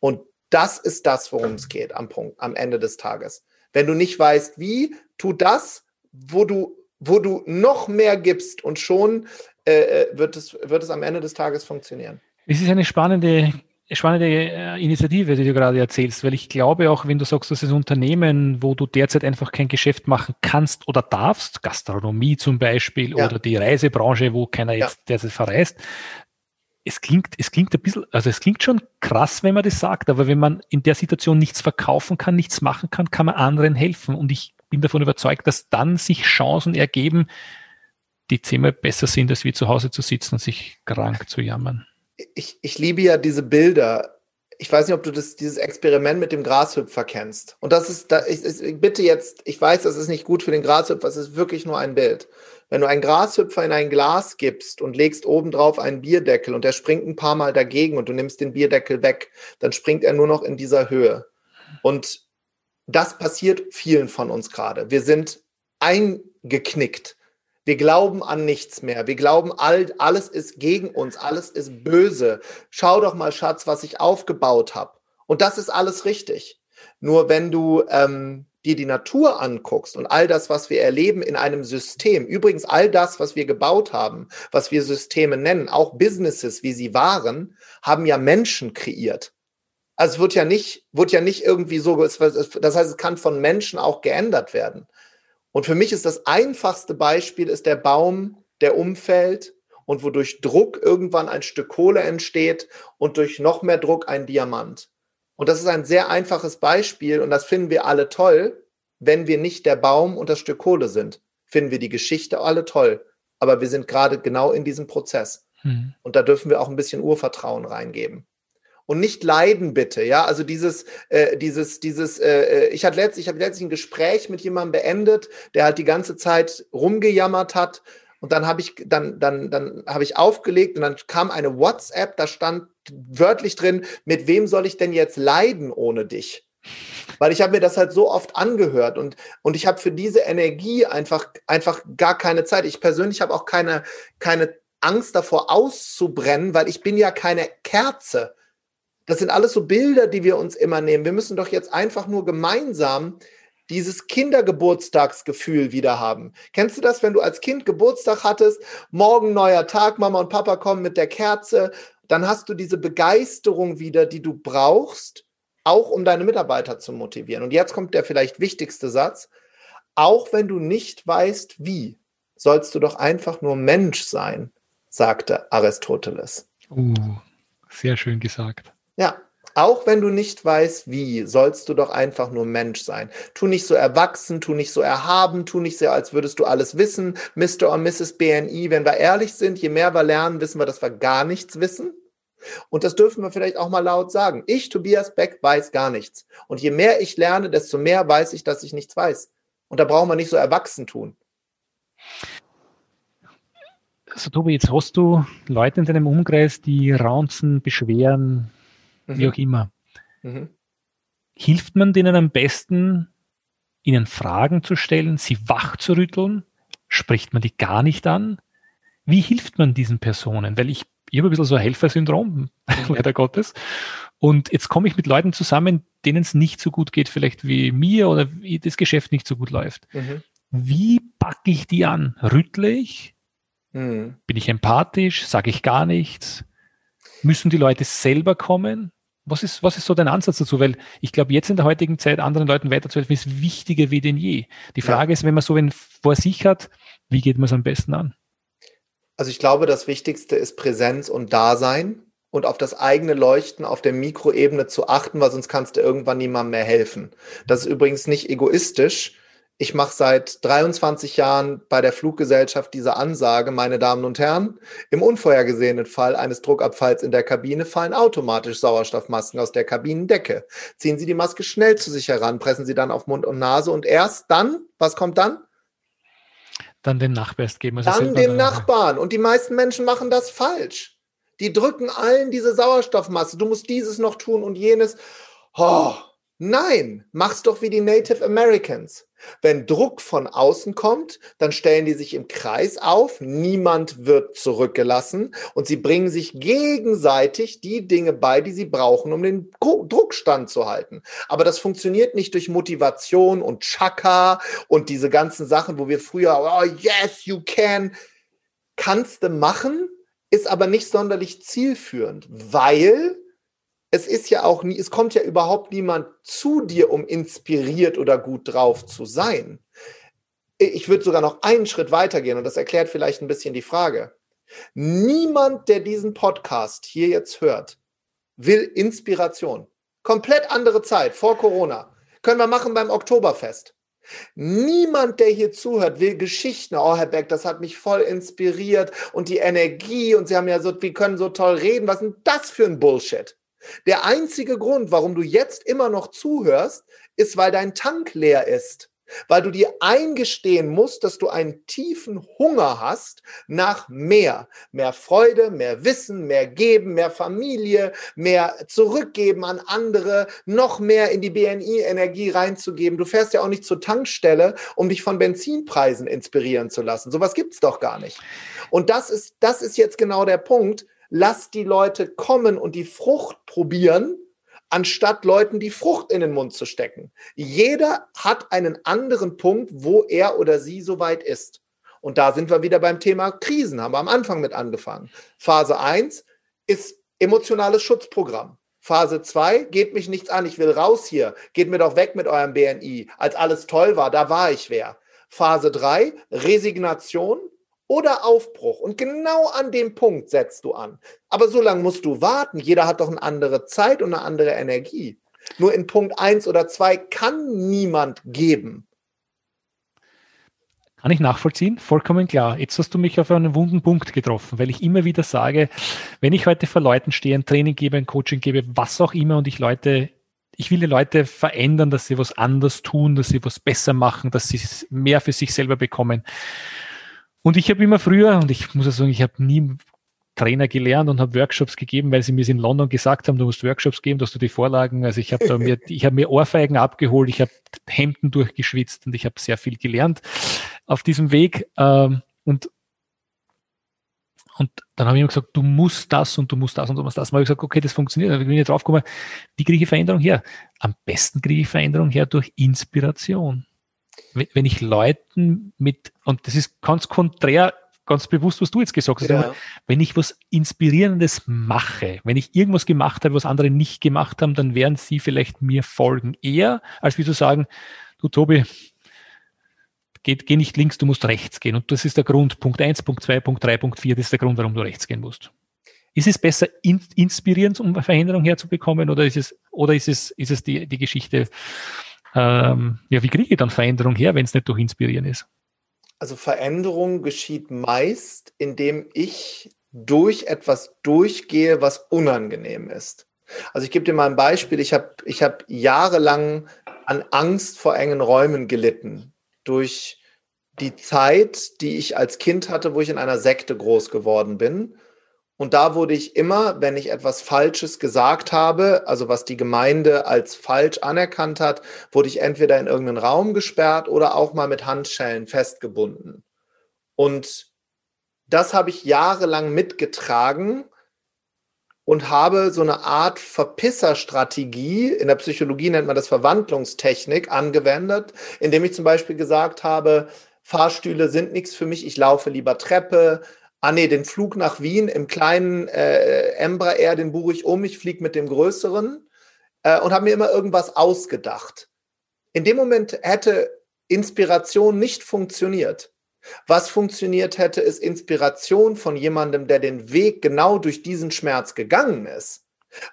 Und das ist das, worum es geht am Punkt, am Ende des Tages. Wenn du nicht weißt, wie, tu das, wo du, wo du noch mehr gibst und schon äh, äh, wird, es, wird es am Ende des Tages funktionieren. Es ist eine spannende, spannende äh, Initiative, die du gerade erzählst, weil ich glaube auch, wenn du sagst, dass es Unternehmen, wo du derzeit einfach kein Geschäft machen kannst oder darfst, Gastronomie zum Beispiel ja. oder die Reisebranche, wo keiner jetzt ja. derzeit verreist, es klingt, es klingt ein bisschen, also es klingt schon krass, wenn man das sagt, aber wenn man in der Situation nichts verkaufen kann, nichts machen kann, kann man anderen helfen. Und ich bin davon überzeugt, dass dann sich Chancen ergeben, die zehnmal besser sind, als wie zu Hause zu sitzen und sich krank zu jammern. Ich, ich liebe ja diese Bilder. Ich weiß nicht, ob du das, dieses Experiment mit dem Grashüpfer kennst. Und das ist, da, ich, ich bitte jetzt, ich weiß, das ist nicht gut für den Grashüpfer, es ist wirklich nur ein Bild. Wenn du einen Grashüpfer in ein Glas gibst und legst obendrauf einen Bierdeckel und der springt ein paar Mal dagegen und du nimmst den Bierdeckel weg, dann springt er nur noch in dieser Höhe. Und das passiert vielen von uns gerade. Wir sind eingeknickt. Wir glauben an nichts mehr. Wir glauben, all, alles ist gegen uns, alles ist böse. Schau doch mal, Schatz, was ich aufgebaut habe. Und das ist alles richtig. Nur wenn du ähm, dir die Natur anguckst und all das, was wir erleben in einem System, übrigens all das, was wir gebaut haben, was wir Systeme nennen, auch Businesses, wie sie waren, haben ja Menschen kreiert. Also es wird ja nicht, wird ja nicht irgendwie so, das heißt, es kann von Menschen auch geändert werden. Und für mich ist das einfachste Beispiel ist der Baum, der umfällt und wodurch Druck irgendwann ein Stück Kohle entsteht und durch noch mehr Druck ein Diamant. Und das ist ein sehr einfaches Beispiel und das finden wir alle toll, wenn wir nicht der Baum und das Stück Kohle sind. Finden wir die Geschichte alle toll. Aber wir sind gerade genau in diesem Prozess. Hm. Und da dürfen wir auch ein bisschen Urvertrauen reingeben und nicht leiden bitte, ja. Also dieses, äh, dieses, dieses, äh, äh ich hatte letztlich, ich habe letztlich ein Gespräch mit jemandem beendet, der halt die ganze Zeit rumgejammert hat. Und dann habe ich, dann, dann, dann habe ich aufgelegt und dann kam eine WhatsApp, da stand wörtlich drin, mit wem soll ich denn jetzt leiden ohne dich? Weil ich habe mir das halt so oft angehört und, und ich habe für diese Energie einfach, einfach gar keine Zeit. Ich persönlich habe auch keine, keine Angst davor auszubrennen, weil ich bin ja keine Kerze. Das sind alles so Bilder, die wir uns immer nehmen. Wir müssen doch jetzt einfach nur gemeinsam dieses Kindergeburtstagsgefühl wieder haben. Kennst du das, wenn du als Kind Geburtstag hattest, morgen neuer Tag, Mama und Papa kommen mit der Kerze, dann hast du diese Begeisterung wieder, die du brauchst, auch um deine Mitarbeiter zu motivieren. Und jetzt kommt der vielleicht wichtigste Satz. Auch wenn du nicht weißt, wie, sollst du doch einfach nur Mensch sein, sagte Aristoteles. Uh, sehr schön gesagt. Ja, auch wenn du nicht weißt, wie, sollst du doch einfach nur Mensch sein. Tu nicht so erwachsen, tu nicht so erhaben, tu nicht so, als würdest du alles wissen, Mr. und Mrs. BNI. Wenn wir ehrlich sind, je mehr wir lernen, wissen wir, dass wir gar nichts wissen. Und das dürfen wir vielleicht auch mal laut sagen. Ich, Tobias Beck, weiß gar nichts. Und je mehr ich lerne, desto mehr weiß ich, dass ich nichts weiß. Und da brauchen wir nicht so erwachsen tun. Also Tobi, jetzt hast du Leute in deinem Umkreis, die raunzen, beschweren, mhm. wie auch immer. Mhm. Hilft man denen am besten, ihnen Fragen zu stellen, sie wach zu rütteln? Spricht man die gar nicht an? Wie hilft man diesen Personen? Weil ich, ich habe ein bisschen so ein Helfersyndrom, mhm. leider Gottes. Und jetzt komme ich mit Leuten zusammen, denen es nicht so gut geht, vielleicht wie mir oder wie das Geschäft nicht so gut läuft. Mhm. Wie packe ich die an? Rüttle ich? Hm. Bin ich empathisch? Sage ich gar nichts? Müssen die Leute selber kommen? Was ist, was ist so dein Ansatz dazu? Weil ich glaube, jetzt in der heutigen Zeit anderen Leuten weiterzuhelfen, ist wichtiger wie denn je. Die Frage ja. ist, wenn man so einen vor sich hat, wie geht man es am besten an? Also ich glaube, das Wichtigste ist Präsenz und Dasein und auf das eigene Leuchten auf der Mikroebene zu achten, weil sonst kannst du irgendwann niemandem mehr helfen. Das ist übrigens nicht egoistisch, ich mache seit 23 Jahren bei der Fluggesellschaft diese Ansage, meine Damen und Herren, im unvorhergesehenen Fall eines Druckabfalls in der Kabine fallen automatisch Sauerstoffmasken aus der Kabinendecke. Ziehen Sie die Maske schnell zu sich heran, pressen Sie dann auf Mund und Nase und erst dann, was kommt dann? Dann den Nachbarn geben. Also dann dem Nachbarn. Und die meisten Menschen machen das falsch. Die drücken allen diese Sauerstoffmaske. Du musst dieses noch tun und jenes. Oh, nein, mach's doch wie die Native Americans. Wenn Druck von außen kommt, dann stellen die sich im Kreis auf, niemand wird zurückgelassen und sie bringen sich gegenseitig die Dinge bei, die sie brauchen, um den Druck standzuhalten. Aber das funktioniert nicht durch Motivation und Chaka und diese ganzen Sachen, wo wir früher, oh yes, you can, kannst du machen, ist aber nicht sonderlich zielführend, weil es ist ja auch nie, es kommt ja überhaupt niemand zu dir, um inspiriert oder gut drauf zu sein. Ich würde sogar noch einen Schritt weitergehen und das erklärt vielleicht ein bisschen die Frage. Niemand, der diesen Podcast hier jetzt hört, will Inspiration. Komplett andere Zeit, vor Corona. Können wir machen beim Oktoberfest. Niemand, der hier zuhört, will Geschichten. Oh, Herr Beck, das hat mich voll inspiriert und die Energie und Sie haben ja so, wir können so toll reden. Was ist denn das für ein Bullshit? Der einzige Grund, warum du jetzt immer noch zuhörst, ist, weil dein Tank leer ist. Weil du dir eingestehen musst, dass du einen tiefen Hunger hast nach mehr. Mehr Freude, mehr Wissen, mehr Geben, mehr Familie, mehr zurückgeben an andere, noch mehr in die BNI-Energie reinzugeben. Du fährst ja auch nicht zur Tankstelle, um dich von Benzinpreisen inspirieren zu lassen. Sowas gibt's doch gar nicht. Und das ist, das ist jetzt genau der Punkt lass die Leute kommen und die Frucht probieren, anstatt Leuten die Frucht in den Mund zu stecken. Jeder hat einen anderen Punkt, wo er oder sie soweit ist. Und da sind wir wieder beim Thema Krisen, haben wir am Anfang mit angefangen. Phase 1 ist emotionales Schutzprogramm. Phase 2 geht mich nichts an, ich will raus hier, geht mir doch weg mit eurem BNI. Als alles toll war, da war ich wer. Phase 3 Resignation, oder Aufbruch. Und genau an dem Punkt setzt du an. Aber so lange musst du warten. Jeder hat doch eine andere Zeit und eine andere Energie. Nur in Punkt 1 oder 2 kann niemand geben. Kann ich nachvollziehen, vollkommen klar. Jetzt hast du mich auf einen wunden Punkt getroffen, weil ich immer wieder sage, wenn ich heute vor Leuten stehe, ein Training gebe, ein Coaching gebe, was auch immer und ich Leute, ich will die Leute verändern, dass sie was anders tun, dass sie was besser machen, dass sie mehr für sich selber bekommen und ich habe immer früher, und ich muss sagen, ich habe nie Trainer gelernt und habe Workshops gegeben, weil sie mir in London gesagt haben, du musst Workshops geben, dass du die Vorlagen. Also ich habe da mir, ich habe mir Ohrfeigen abgeholt, ich habe Hemden durchgeschwitzt und ich habe sehr viel gelernt auf diesem Weg. Ähm, und und dann habe ich immer gesagt, du musst das und du musst das und du musst das. Dann habe ich gesagt, okay, das funktioniert. Dann bin ich drauf gekommen, wie kriege ich Veränderung her? Am besten kriege ich Veränderung her durch Inspiration wenn ich Leuten mit, und das ist ganz konträr, ganz bewusst, was du jetzt gesagt hast, ja. wenn ich was Inspirierendes mache, wenn ich irgendwas gemacht habe, was andere nicht gemacht haben, dann werden sie vielleicht mir folgen. Eher, als wie zu sagen, du Tobi, geh, geh nicht links, du musst rechts gehen. Und das ist der Grund. Punkt 1, Punkt 2, Punkt 3, Punkt 4, das ist der Grund, warum du rechts gehen musst. Ist es besser, in, inspirierend, um Veränderung herzubekommen, oder ist es, oder ist es, ist es die, die Geschichte, ähm, ja, wie kriege ich dann Veränderung her, wenn es nicht durch Inspirieren ist? Also Veränderung geschieht meist, indem ich durch etwas durchgehe, was unangenehm ist. Also ich gebe dir mal ein Beispiel. Ich habe ich hab jahrelang an Angst vor engen Räumen gelitten. Durch die Zeit, die ich als Kind hatte, wo ich in einer Sekte groß geworden bin. Und da wurde ich immer, wenn ich etwas Falsches gesagt habe, also was die Gemeinde als falsch anerkannt hat, wurde ich entweder in irgendeinen Raum gesperrt oder auch mal mit Handschellen festgebunden. Und das habe ich jahrelang mitgetragen und habe so eine Art Verpisserstrategie, in der Psychologie nennt man das Verwandlungstechnik, angewendet, indem ich zum Beispiel gesagt habe, Fahrstühle sind nichts für mich, ich laufe lieber Treppe. Ah nee, den Flug nach Wien im kleinen äh, Embraer, den buche ich um, ich fliege mit dem größeren äh, und habe mir immer irgendwas ausgedacht. In dem Moment hätte Inspiration nicht funktioniert. Was funktioniert hätte, ist Inspiration von jemandem, der den Weg genau durch diesen Schmerz gegangen ist,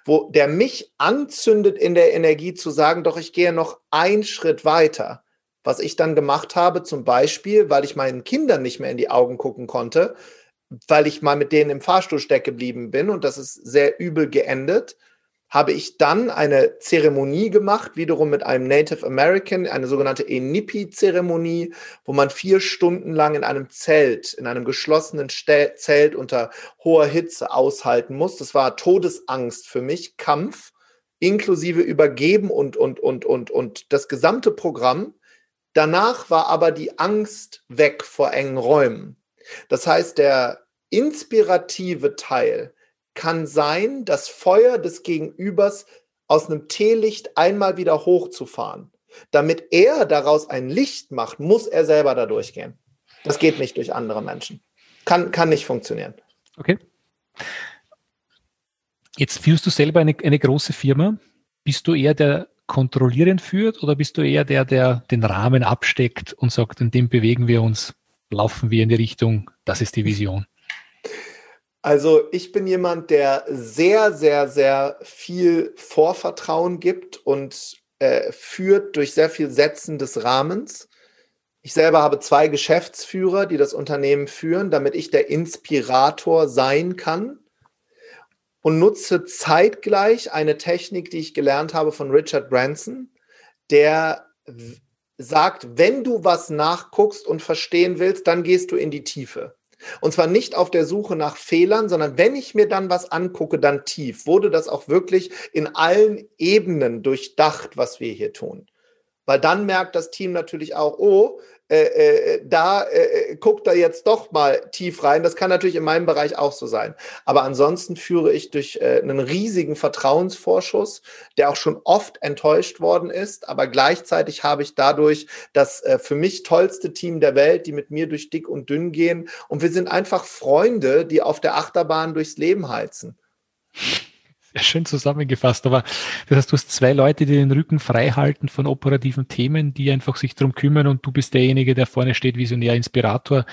wo der mich anzündet in der Energie zu sagen, doch ich gehe noch einen Schritt weiter. Was ich dann gemacht habe, zum Beispiel, weil ich meinen Kindern nicht mehr in die Augen gucken konnte, weil ich mal mit denen im Fahrstuhl stecken geblieben bin und das ist sehr übel geendet, habe ich dann eine Zeremonie gemacht, wiederum mit einem Native American, eine sogenannte Enipi-Zeremonie, wo man vier Stunden lang in einem Zelt, in einem geschlossenen Zelt unter hoher Hitze aushalten muss. Das war Todesangst für mich, Kampf, inklusive Übergeben und, und, und, und, und das gesamte Programm. Danach war aber die Angst weg vor engen Räumen. Das heißt, der inspirative Teil, kann sein, das Feuer des Gegenübers aus einem Teelicht einmal wieder hochzufahren. Damit er daraus ein Licht macht, muss er selber da durchgehen. Das geht nicht durch andere Menschen. Kann, kann nicht funktionieren. Okay. Jetzt führst du selber eine, eine große Firma. Bist du eher der kontrollierend führt oder bist du eher der, der den Rahmen absteckt und sagt, in dem bewegen wir uns, laufen wir in die Richtung, das ist die Vision? Also ich bin jemand, der sehr, sehr, sehr viel Vorvertrauen gibt und äh, führt durch sehr viel Setzen des Rahmens. Ich selber habe zwei Geschäftsführer, die das Unternehmen führen, damit ich der Inspirator sein kann und nutze zeitgleich eine Technik, die ich gelernt habe von Richard Branson, der sagt, wenn du was nachguckst und verstehen willst, dann gehst du in die Tiefe. Und zwar nicht auf der Suche nach Fehlern, sondern wenn ich mir dann was angucke, dann tief. Wurde das auch wirklich in allen Ebenen durchdacht, was wir hier tun? Weil dann merkt das Team natürlich auch, oh, äh, äh, da äh, guckt er jetzt doch mal tief rein. Das kann natürlich in meinem Bereich auch so sein. Aber ansonsten führe ich durch äh, einen riesigen Vertrauensvorschuss, der auch schon oft enttäuscht worden ist. Aber gleichzeitig habe ich dadurch das äh, für mich tollste Team der Welt, die mit mir durch dick und dünn gehen. Und wir sind einfach Freunde, die auf der Achterbahn durchs Leben heizen. Sehr schön zusammengefasst. Aber das heißt, du hast zwei Leute, die den Rücken frei halten von operativen Themen, die einfach sich darum kümmern und du bist derjenige, der vorne steht, Visionär, Inspirator.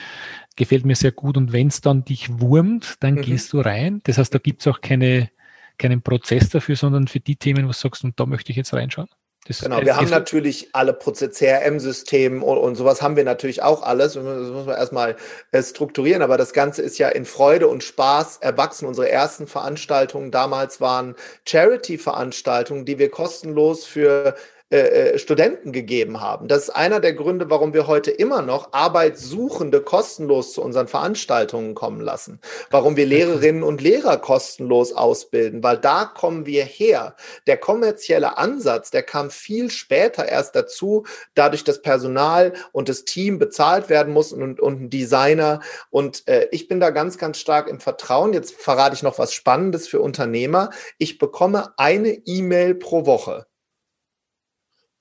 Gefällt mir sehr gut. Und wenn es dann dich wurmt, dann mhm. gehst du rein. Das heißt, da gibt es auch keine, keinen Prozess dafür, sondern für die Themen, was sagst du, und da möchte ich jetzt reinschauen. Das genau, wir haben natürlich alle CRM-Systeme und, und sowas haben wir natürlich auch alles. Das muss man erstmal äh, strukturieren, aber das Ganze ist ja in Freude und Spaß erwachsen. Unsere ersten Veranstaltungen damals waren Charity-Veranstaltungen, die wir kostenlos für äh, äh, Studenten gegeben haben. Das ist einer der Gründe, warum wir heute immer noch Arbeitssuchende kostenlos zu unseren Veranstaltungen kommen lassen. Warum wir Lehrerinnen und Lehrer kostenlos ausbilden, weil da kommen wir her. Der kommerzielle Ansatz, der kam viel später erst dazu, dadurch, dass Personal und das Team bezahlt werden muss und, und ein Designer. Und äh, ich bin da ganz, ganz stark im Vertrauen. Jetzt verrate ich noch was Spannendes für Unternehmer. Ich bekomme eine E-Mail pro Woche.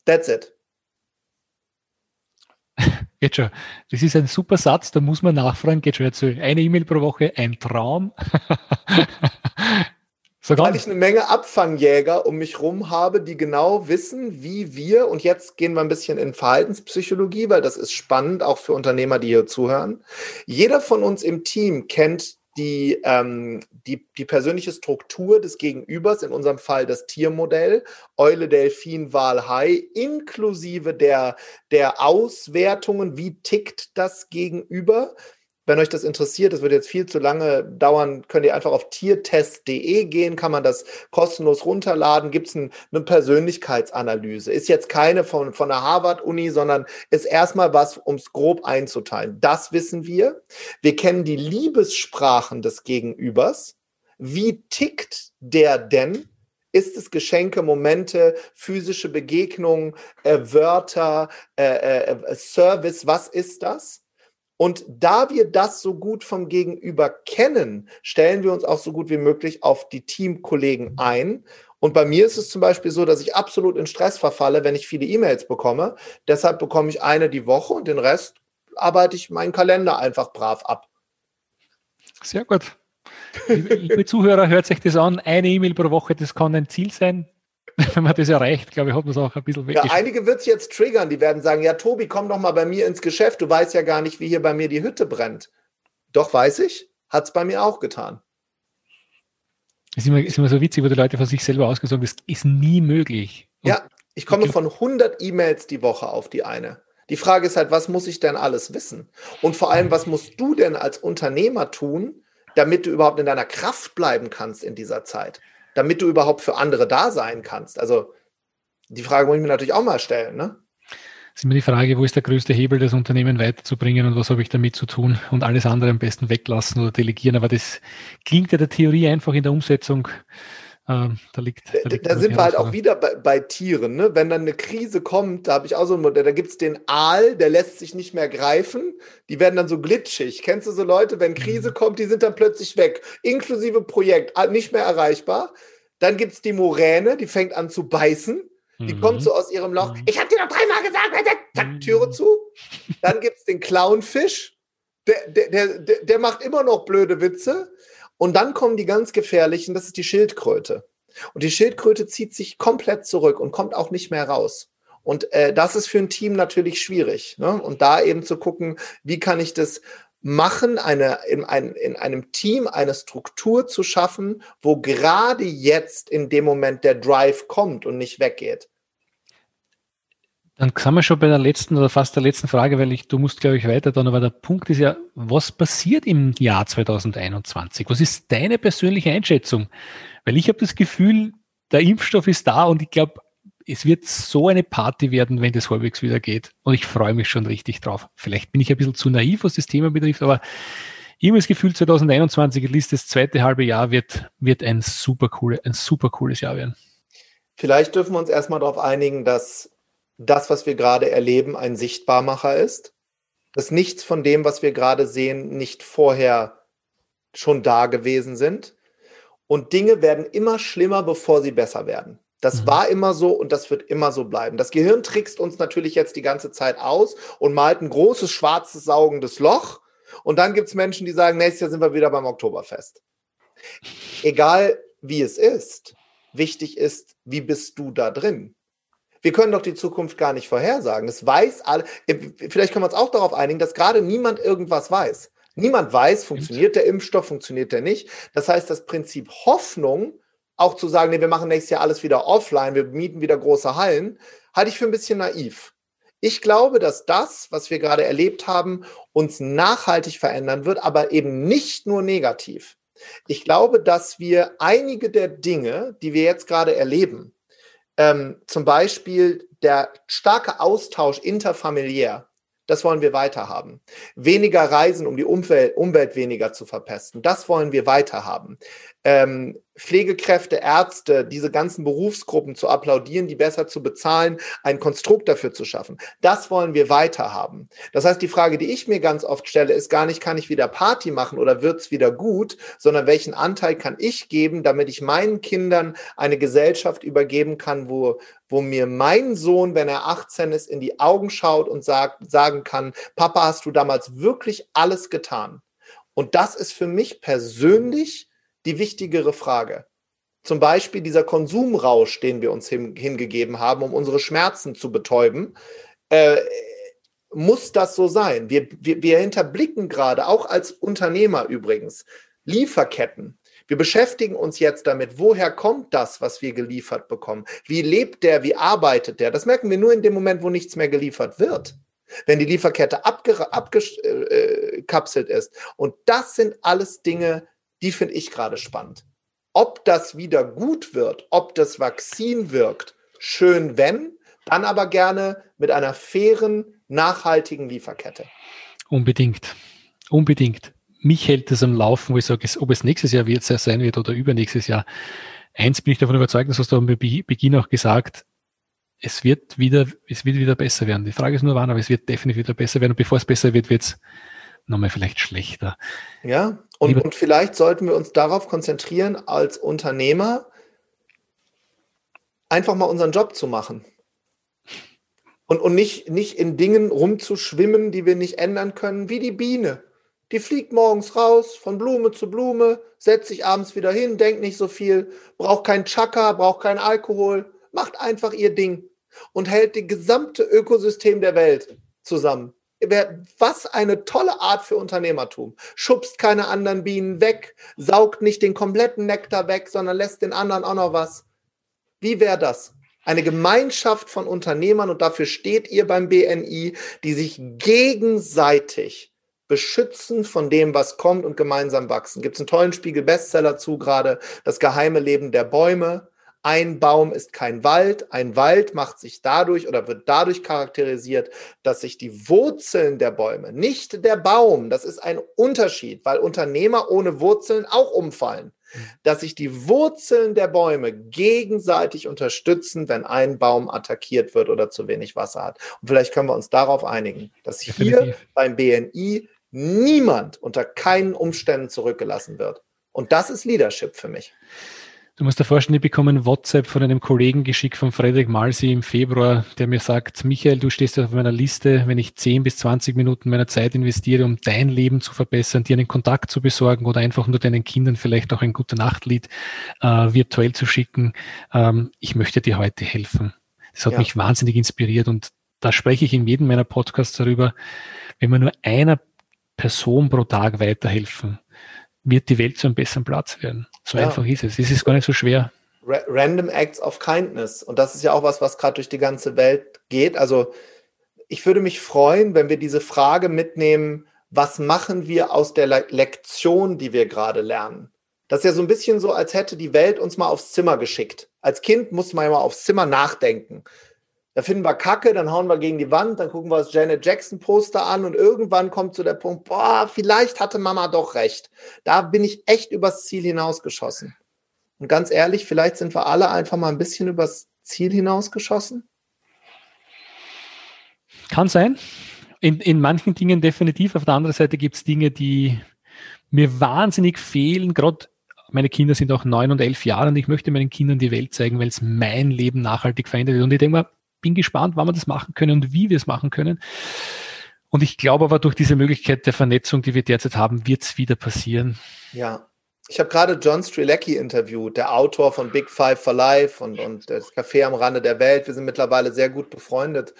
That's it. Geht schon. Das ist ein super Satz, da muss man nachfragen. Geht schon. Jetzt eine E-Mail pro Woche, ein Traum. so Weil ich eine Menge Abfangjäger um mich rum habe, die genau wissen, wie wir, und jetzt gehen wir ein bisschen in Verhaltenspsychologie, weil das ist spannend, auch für Unternehmer, die hier zuhören. Jeder von uns im Team kennt die, ähm, die, die persönliche Struktur des Gegenübers, in unserem Fall das Tiermodell, Eule, Delfin, Wal, Hai, inklusive der, der Auswertungen, wie tickt das Gegenüber, wenn euch das interessiert, das wird jetzt viel zu lange dauern, könnt ihr einfach auf tiertest.de gehen, kann man das kostenlos runterladen, gibt es ein, eine Persönlichkeitsanalyse. Ist jetzt keine von, von der Harvard-Uni, sondern ist erstmal was, um es grob einzuteilen. Das wissen wir. Wir kennen die Liebessprachen des Gegenübers. Wie tickt der denn? Ist es Geschenke, Momente, physische Begegnungen, äh, Wörter, äh, äh, Service? Was ist das? Und da wir das so gut vom Gegenüber kennen, stellen wir uns auch so gut wie möglich auf die Teamkollegen ein. Und bei mir ist es zum Beispiel so, dass ich absolut in Stress verfalle, wenn ich viele E-Mails bekomme. Deshalb bekomme ich eine die Woche und den Rest arbeite ich meinen Kalender einfach brav ab. Sehr gut. Liebe, Zuhörer, hört sich das an. Eine E-Mail pro Woche, das kann ein Ziel sein. Wenn man das erreicht, glaube ich, hat man es auch ein bisschen Ja, einige wird es jetzt triggern, die werden sagen, ja, Tobi, komm doch mal bei mir ins Geschäft. Du weißt ja gar nicht, wie hier bei mir die Hütte brennt. Doch, weiß ich. Hat es bei mir auch getan. Das ist immer, ist immer so witzig, wo die Leute von sich selber ausgesagt das ist nie möglich. Und ja, ich komme von 100 E-Mails die Woche auf die eine. Die Frage ist halt, was muss ich denn alles wissen? Und vor allem, was musst du denn als Unternehmer tun, damit du überhaupt in deiner Kraft bleiben kannst in dieser Zeit? Damit du überhaupt für andere da sein kannst? Also, die Frage muss ich mir natürlich auch mal stellen, ne? ist immer die Frage, wo ist der größte Hebel, das Unternehmen weiterzubringen und was habe ich damit zu tun und alles andere am besten weglassen oder delegieren. Aber das klingt ja der Theorie einfach in der Umsetzung. Äh, da liegt. Da, liegt da sind wir halt auch wieder bei, bei Tieren. Ne? Wenn dann eine Krise kommt, da habe ich auch so ein Modell, da gibt es den Aal, der lässt sich nicht mehr greifen. Die werden dann so glitschig. Kennst du so Leute, wenn Krise mhm. kommt, die sind dann plötzlich weg. Inklusive Projekt, nicht mehr erreichbar. Dann gibt es die Moräne, die fängt an zu beißen. Die mhm. kommt so aus ihrem Loch. Mhm. Ich habe dir doch dreimal gesagt, zack, mhm. Türe zu. Dann gibt es den Clownfisch. Der, der, der, der macht immer noch blöde Witze. Und dann kommen die ganz gefährlichen, das ist die Schildkröte. Und die Schildkröte zieht sich komplett zurück und kommt auch nicht mehr raus. Und äh, das ist für ein Team natürlich schwierig. Ne? Und da eben zu gucken, wie kann ich das machen, eine, in, ein, in einem Team eine Struktur zu schaffen, wo gerade jetzt in dem Moment der Drive kommt und nicht weggeht. Dann sind wir schon bei der letzten oder fast der letzten Frage, weil ich, du musst, glaube ich, weiter dann, aber der Punkt ist ja, was passiert im Jahr 2021? Was ist deine persönliche Einschätzung? Weil ich habe das Gefühl, der Impfstoff ist da und ich glaube, es wird so eine Party werden, wenn das halbwegs wieder geht. Und ich freue mich schon richtig drauf. Vielleicht bin ich ein bisschen zu naiv, was das Thema betrifft, aber ich habe das Gefühl, 2021, List das zweite halbe Jahr wird, wird ein super coole, ein super cooles Jahr werden. Vielleicht dürfen wir uns erstmal darauf einigen, dass das, was wir gerade erleben, ein Sichtbarmacher ist. Dass nichts von dem, was wir gerade sehen, nicht vorher schon da gewesen sind. Und Dinge werden immer schlimmer, bevor sie besser werden. Das mhm. war immer so und das wird immer so bleiben. Das Gehirn trickst uns natürlich jetzt die ganze Zeit aus und malt ein großes, schwarzes, saugendes Loch. Und dann gibt es Menschen, die sagen, nächstes Jahr sind wir wieder beim Oktoberfest. Egal wie es ist, wichtig ist, wie bist du da drin? Wir können doch die Zukunft gar nicht vorhersagen. Es weiß alle, vielleicht können wir uns auch darauf einigen, dass gerade niemand irgendwas weiß. Niemand weiß, funktioniert der Impfstoff, funktioniert der nicht. Das heißt, das Prinzip Hoffnung auch zu sagen, nee, wir machen nächstes Jahr alles wieder offline, wir mieten wieder große Hallen, halte ich für ein bisschen naiv. Ich glaube, dass das, was wir gerade erlebt haben, uns nachhaltig verändern wird, aber eben nicht nur negativ. Ich glaube, dass wir einige der Dinge, die wir jetzt gerade erleben, ähm, zum Beispiel der starke Austausch interfamiliär, das wollen wir weiterhaben. Weniger Reisen, um die Umwelt, Umwelt weniger zu verpesten. Das wollen wir weiterhaben. Ähm, Pflegekräfte, Ärzte, diese ganzen Berufsgruppen zu applaudieren, die besser zu bezahlen, ein Konstrukt dafür zu schaffen. Das wollen wir weiterhaben. Das heißt, die Frage, die ich mir ganz oft stelle, ist gar nicht, kann ich wieder Party machen oder wird's wieder gut, sondern welchen Anteil kann ich geben, damit ich meinen Kindern eine Gesellschaft übergeben kann, wo, wo mir mein Sohn, wenn er 18 ist, in die Augen schaut und sagt, sagen kann, Papa, hast du damals wirklich alles getan? Und das ist für mich persönlich die wichtigere Frage. Zum Beispiel dieser Konsumrausch, den wir uns hin, hingegeben haben, um unsere Schmerzen zu betäuben. Äh, muss das so sein? Wir, wir, wir hinterblicken gerade, auch als Unternehmer übrigens, Lieferketten. Wir beschäftigen uns jetzt damit, woher kommt das, was wir geliefert bekommen? Wie lebt der? Wie arbeitet der? Das merken wir nur in dem Moment, wo nichts mehr geliefert wird. Wenn die Lieferkette abgekapselt ist. Und das sind alles Dinge, die finde ich gerade spannend. Ob das wieder gut wird, ob das Vakzin wirkt, schön wenn, dann aber gerne mit einer fairen, nachhaltigen Lieferkette. Unbedingt. Unbedingt. Mich hält es am Laufen, wo ich sage, ob es nächstes Jahr wird, sein wird oder übernächstes Jahr. Eins bin ich davon überzeugt, das hast du am Beginn auch gesagt, es wird wieder, es wird wieder besser werden. Die Frage ist nur wann, aber es wird definitiv wieder besser werden. Und bevor es besser wird, wird es nochmal vielleicht schlechter. Ja, und, und vielleicht sollten wir uns darauf konzentrieren, als Unternehmer einfach mal unseren Job zu machen. Und, und nicht, nicht in Dingen rumzuschwimmen, die wir nicht ändern können, wie die Biene. Die fliegt morgens raus, von Blume zu Blume, setzt sich abends wieder hin, denkt nicht so viel, braucht keinen Chaka, braucht keinen Alkohol, macht einfach ihr Ding und hält das gesamte Ökosystem der Welt zusammen. Was eine tolle Art für Unternehmertum. Schubst keine anderen Bienen weg, saugt nicht den kompletten Nektar weg, sondern lässt den anderen auch noch was. Wie wäre das? Eine Gemeinschaft von Unternehmern, und dafür steht ihr beim BNI, die sich gegenseitig beschützen von dem, was kommt und gemeinsam wachsen. Gibt es einen tollen Spiegel-Bestseller zu gerade, das geheime Leben der Bäume. Ein Baum ist kein Wald. Ein Wald macht sich dadurch oder wird dadurch charakterisiert, dass sich die Wurzeln der Bäume, nicht der Baum, das ist ein Unterschied, weil Unternehmer ohne Wurzeln auch umfallen, dass sich die Wurzeln der Bäume gegenseitig unterstützen, wenn ein Baum attackiert wird oder zu wenig Wasser hat. Und vielleicht können wir uns darauf einigen, dass hier beim BNI niemand unter keinen Umständen zurückgelassen wird. Und das ist Leadership für mich. Du musst dir vorstellen, ich bekomme ein WhatsApp von einem Kollegen geschickt von Frederik Malsi im Februar, der mir sagt, Michael, du stehst auf meiner Liste, wenn ich 10 bis 20 Minuten meiner Zeit investiere, um dein Leben zu verbessern, dir einen Kontakt zu besorgen oder einfach nur deinen Kindern vielleicht auch ein gute Nachtlied äh, virtuell zu schicken. Ähm, ich möchte dir heute helfen. Das hat ja. mich wahnsinnig inspiriert und da spreche ich in jedem meiner Podcasts darüber, wenn man nur einer Person pro Tag weiterhelfen, wird die Welt zu einem besseren Platz werden. So ja. einfach ist es. Es ist gar nicht so schwer. Random Acts of Kindness. Und das ist ja auch was, was gerade durch die ganze Welt geht. Also ich würde mich freuen, wenn wir diese Frage mitnehmen, was machen wir aus der Le Lektion, die wir gerade lernen? Das ist ja so ein bisschen so, als hätte die Welt uns mal aufs Zimmer geschickt. Als Kind muss man ja mal aufs Zimmer nachdenken. Da finden wir Kacke, dann hauen wir gegen die Wand, dann gucken wir das Janet Jackson Poster an und irgendwann kommt zu der Punkt, boah, vielleicht hatte Mama doch recht. Da bin ich echt übers Ziel hinausgeschossen. Und ganz ehrlich, vielleicht sind wir alle einfach mal ein bisschen übers Ziel hinausgeschossen. Kann sein. In, in manchen Dingen definitiv. Auf der anderen Seite gibt es Dinge, die mir wahnsinnig fehlen. Gerade meine Kinder sind auch neun und elf Jahre und ich möchte meinen Kindern die Welt zeigen, weil es mein Leben nachhaltig verändert. Und ich denke mal, bin gespannt, wann wir das machen können und wie wir es machen können. Und ich glaube aber, durch diese Möglichkeit der Vernetzung, die wir derzeit haben, wird es wieder passieren. Ja. Ich habe gerade John Strilecki interviewt, der Autor von Big Five for Life und, und das Café am Rande der Welt. Wir sind mittlerweile sehr gut befreundet.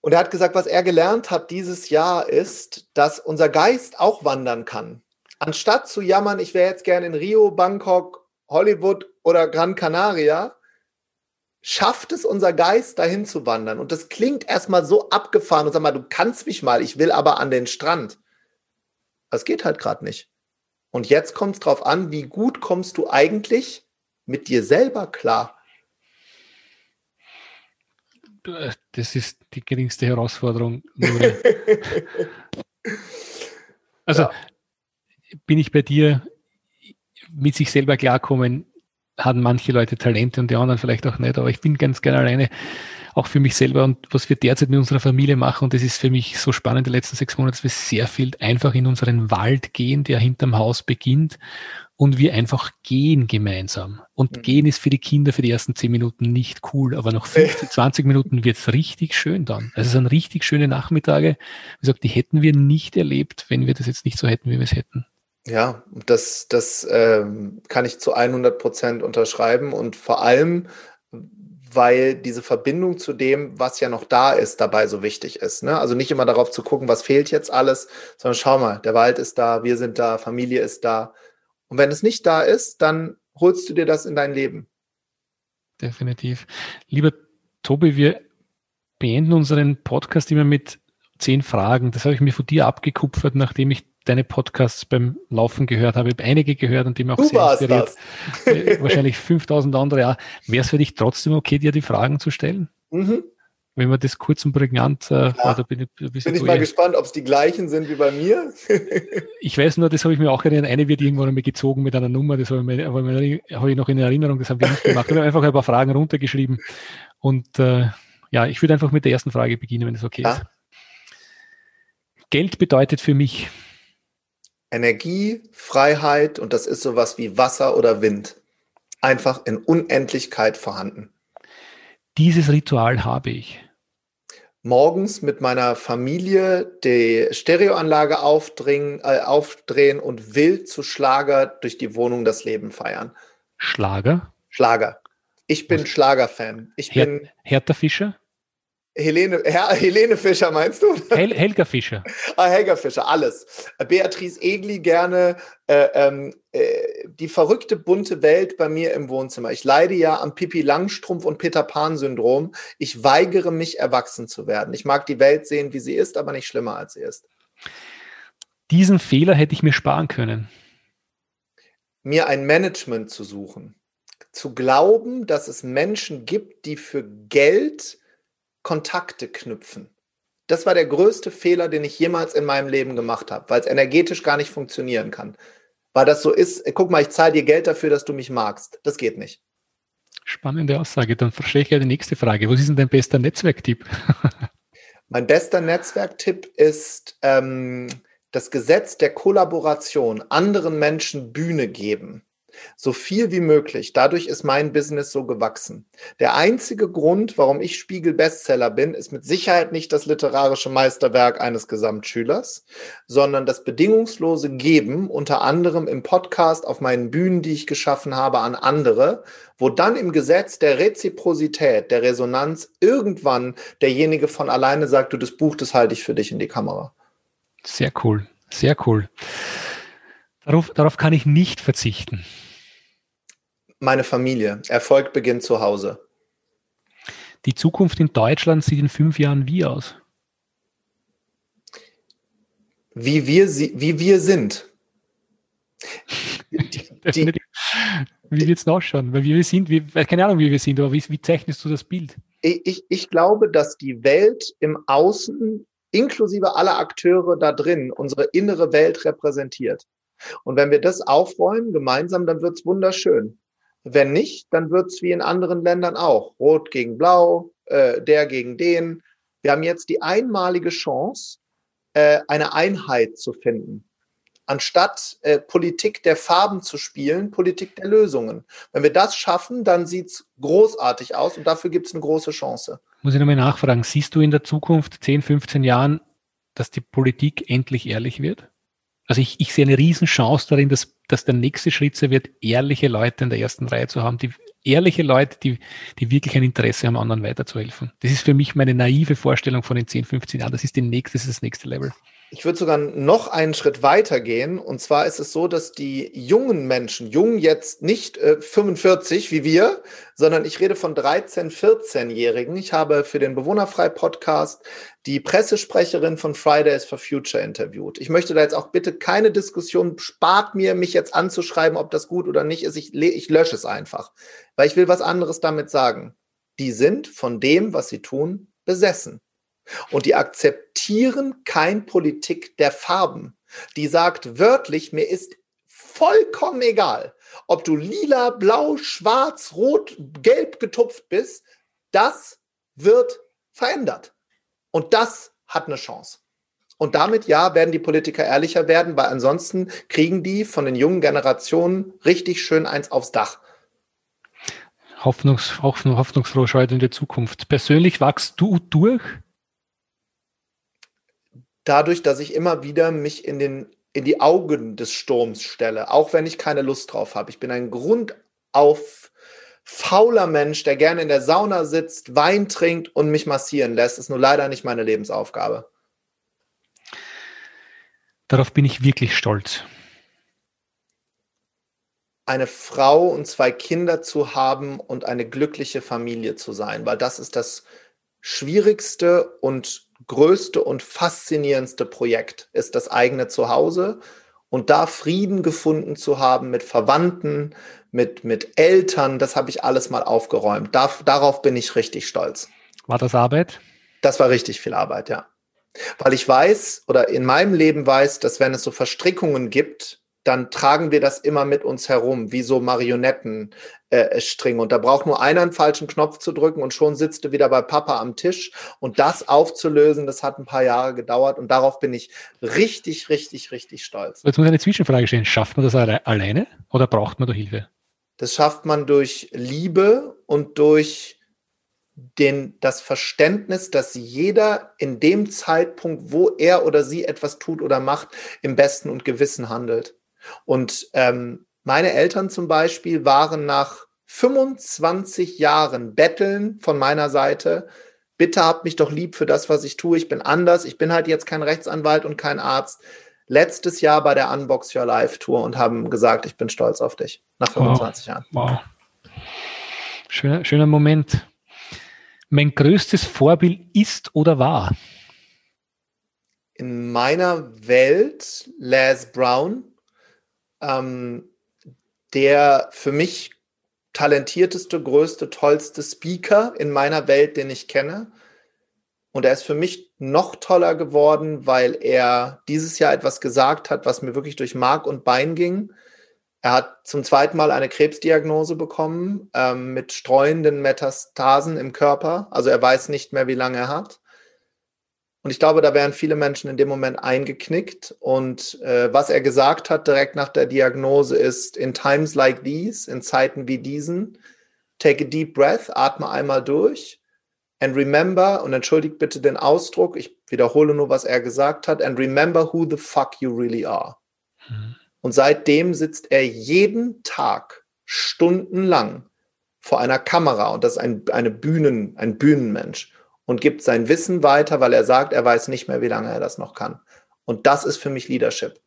Und er hat gesagt, was er gelernt hat dieses Jahr ist, dass unser Geist auch wandern kann. Anstatt zu jammern, ich wäre jetzt gerne in Rio, Bangkok, Hollywood oder Gran Canaria, schafft es unser Geist dahin zu wandern. Und das klingt erstmal so abgefahren und sag mal, du kannst mich mal, ich will aber an den Strand. Das geht halt gerade nicht. Und jetzt kommt es drauf an, wie gut kommst du eigentlich mit dir selber klar. Das ist die geringste Herausforderung. also ja. bin ich bei dir, mit sich selber klarkommen, haben manche Leute Talente und die anderen vielleicht auch nicht, aber ich bin ganz gerne alleine, auch für mich selber und was wir derzeit mit unserer Familie machen, und das ist für mich so spannend, die letzten sechs Monate, dass wir sehr viel einfach in unseren Wald gehen, der hinterm Haus beginnt und wir einfach gehen gemeinsam. Und mhm. gehen ist für die Kinder für die ersten zehn Minuten nicht cool, aber nach 15, 20 Minuten wird's richtig schön dann. Also es sind richtig schöne Nachmittage. Wie gesagt, die hätten wir nicht erlebt, wenn wir das jetzt nicht so hätten, wie wir es hätten. Ja, das, das ähm, kann ich zu 100 Prozent unterschreiben und vor allem, weil diese Verbindung zu dem, was ja noch da ist, dabei so wichtig ist. Ne? Also nicht immer darauf zu gucken, was fehlt jetzt alles, sondern schau mal, der Wald ist da, wir sind da, Familie ist da. Und wenn es nicht da ist, dann holst du dir das in dein Leben. Definitiv. Lieber Tobi, wir beenden unseren Podcast immer mit zehn Fragen. Das habe ich mir von dir abgekupfert, nachdem ich deine Podcasts beim Laufen gehört habe. Ich habe einige gehört und die mir auch du sehr inspiriert. Äh, wahrscheinlich 5000 andere auch. Wäre es für dich trotzdem okay, dir die Fragen zu stellen? Mhm. Wenn man das kurz und prägnant äh, ja. bin ich, bin ich mal gespannt, ob es die gleichen sind wie bei mir. ich weiß nur, das habe ich mir auch erinnert. Eine wird irgendwann einmal gezogen mit einer Nummer, das habe ich, mir, habe ich noch in Erinnerung, das haben wir nicht gemacht. Ich habe einfach ein paar Fragen runtergeschrieben. Und äh, ja, ich würde einfach mit der ersten Frage beginnen, wenn es okay ja. ist. Geld bedeutet für mich Energie, Freiheit und das ist sowas wie Wasser oder Wind. Einfach in Unendlichkeit vorhanden. Dieses Ritual habe ich. morgens mit meiner Familie die Stereoanlage aufdrehen, äh, aufdrehen und wild zu Schlager durch die Wohnung das Leben feiern. Schlager? Schlager. Ich bin Schlagerfan. Ich Her bin Hertha Fischer? Helene, Herr, Helene Fischer, meinst du? Hel Helga Fischer. ah, Helga Fischer, alles. Beatrice Egli gerne. Äh, ähm, äh, die verrückte bunte Welt bei mir im Wohnzimmer. Ich leide ja am Pipi Langstrumpf und Peter Pan-Syndrom. Ich weigere mich, erwachsen zu werden. Ich mag die Welt sehen, wie sie ist, aber nicht schlimmer, als sie ist. Diesen Fehler hätte ich mir sparen können. Mir ein Management zu suchen. Zu glauben, dass es Menschen gibt, die für Geld Kontakte knüpfen. Das war der größte Fehler, den ich jemals in meinem Leben gemacht habe, weil es energetisch gar nicht funktionieren kann. Weil das so ist, guck mal, ich zahle dir Geld dafür, dass du mich magst. Das geht nicht. Spannende Aussage. Dann verstehe ich ja die nächste Frage. Was ist denn dein bester Netzwerktipp? mein bester Netzwerktipp ist ähm, das Gesetz der Kollaboration, anderen Menschen Bühne geben. So viel wie möglich. Dadurch ist mein Business so gewachsen. Der einzige Grund, warum ich Spiegel-Bestseller bin, ist mit Sicherheit nicht das literarische Meisterwerk eines Gesamtschülers, sondern das bedingungslose Geben, unter anderem im Podcast auf meinen Bühnen, die ich geschaffen habe, an andere, wo dann im Gesetz der Reziprozität, der Resonanz irgendwann derjenige von alleine sagt, du, das Buch, das halte ich für dich in die Kamera. Sehr cool, sehr cool. Darauf, darauf kann ich nicht verzichten. Meine Familie. Erfolg beginnt zu Hause. Die Zukunft in Deutschland sieht in fünf Jahren wie aus? Wie wir, sie, wie wir sind. Die, wie wird es ausschauen? Weil wir sind, wie, keine Ahnung, wie wir sind, aber wie, wie zeichnest du das Bild? Ich, ich glaube, dass die Welt im Außen, inklusive aller Akteure da drin, unsere innere Welt repräsentiert. Und wenn wir das aufräumen gemeinsam, dann wird's wunderschön. Wenn nicht, dann wird's wie in anderen Ländern auch. Rot gegen Blau, äh, der gegen den. Wir haben jetzt die einmalige Chance, äh, eine Einheit zu finden. Anstatt äh, Politik der Farben zu spielen, Politik der Lösungen. Wenn wir das schaffen, dann sieht's großartig aus und dafür gibt's eine große Chance. Muss ich nochmal nachfragen, siehst du in der Zukunft 10, 15 Jahren, dass die Politik endlich ehrlich wird? Also ich, ich sehe eine Riesenchance darin, dass, dass der nächste Schritt sein wird, ehrliche Leute in der ersten Reihe zu haben, die ehrliche Leute, die, die wirklich ein Interesse haben, anderen weiterzuhelfen. Das ist für mich meine naive Vorstellung von den 10, 15 Jahren. Das ist, die nächste, das, ist das nächste Level. Ich würde sogar noch einen Schritt weiter gehen. Und zwar ist es so, dass die jungen Menschen, jung jetzt nicht äh, 45 wie wir, sondern ich rede von 13, 14-Jährigen. Ich habe für den Bewohnerfrei-Podcast die Pressesprecherin von Fridays for Future interviewt. Ich möchte da jetzt auch bitte keine Diskussion, spart mir, mich jetzt anzuschreiben, ob das gut oder nicht ist. Ich, ich lösche es einfach, weil ich will was anderes damit sagen. Die sind von dem, was sie tun, besessen. Und die akzeptieren kein Politik der Farben. Die sagt wörtlich, mir ist vollkommen egal, ob du lila, blau, schwarz, rot, gelb getupft bist. Das wird verändert. Und das hat eine Chance. Und damit, ja, werden die Politiker ehrlicher werden, weil ansonsten kriegen die von den jungen Generationen richtig schön eins aufs Dach. Hoffnungs, hoffnungsfroh schaut in die Zukunft. Persönlich wachst du durch? Dadurch, dass ich immer wieder mich in, den, in die Augen des Sturms stelle, auch wenn ich keine Lust drauf habe. Ich bin ein grundauf fauler Mensch, der gerne in der Sauna sitzt, Wein trinkt und mich massieren lässt. Ist nur leider nicht meine Lebensaufgabe. Darauf bin ich wirklich stolz. Eine Frau und zwei Kinder zu haben und eine glückliche Familie zu sein, weil das ist das schwierigste und größte und faszinierendste Projekt ist das eigene Zuhause und da Frieden gefunden zu haben mit Verwandten, mit, mit Eltern, das habe ich alles mal aufgeräumt. Da, darauf bin ich richtig stolz. War das Arbeit? Das war richtig viel Arbeit, ja. Weil ich weiß oder in meinem Leben weiß, dass wenn es so Verstrickungen gibt, dann tragen wir das immer mit uns herum, wie so Marionettenstränge. Äh, und da braucht nur einer einen falschen Knopf zu drücken und schon sitzt du wieder bei Papa am Tisch. Und das aufzulösen, das hat ein paar Jahre gedauert und darauf bin ich richtig, richtig, richtig stolz. Jetzt muss ich eine Zwischenfrage stellen. Schafft man das alleine oder braucht man da Hilfe? Das schafft man durch Liebe und durch den, das Verständnis, dass jeder in dem Zeitpunkt, wo er oder sie etwas tut oder macht, im besten und Gewissen handelt. Und ähm, meine Eltern zum Beispiel waren nach 25 Jahren Betteln von meiner Seite, bitte habt mich doch lieb für das, was ich tue. Ich bin anders. Ich bin halt jetzt kein Rechtsanwalt und kein Arzt. Letztes Jahr bei der Unbox Your Life Tour und haben gesagt, ich bin stolz auf dich. Nach 25 wow. Jahren. Wow. Schöner, schöner Moment. Mein größtes Vorbild ist oder war? In meiner Welt Les Brown, ähm, der für mich talentierteste, größte, tollste Speaker in meiner Welt, den ich kenne. Und er ist für mich noch toller geworden, weil er dieses Jahr etwas gesagt hat, was mir wirklich durch Mark und Bein ging. Er hat zum zweiten Mal eine Krebsdiagnose bekommen ähm, mit streuenden Metastasen im Körper. Also er weiß nicht mehr, wie lange er hat. Und ich glaube, da wären viele Menschen in dem Moment eingeknickt. Und äh, was er gesagt hat direkt nach der Diagnose ist, in times like these, in Zeiten wie diesen, take a deep breath, atme einmal durch. And remember, und entschuldigt bitte den Ausdruck, ich wiederhole nur, was er gesagt hat, and remember who the fuck you really are. Mhm. Und seitdem sitzt er jeden Tag stundenlang vor einer Kamera und das ist ein, eine Bühnen, ein Bühnenmensch und gibt sein Wissen weiter, weil er sagt, er weiß nicht mehr, wie lange er das noch kann. Und das ist für mich Leadership.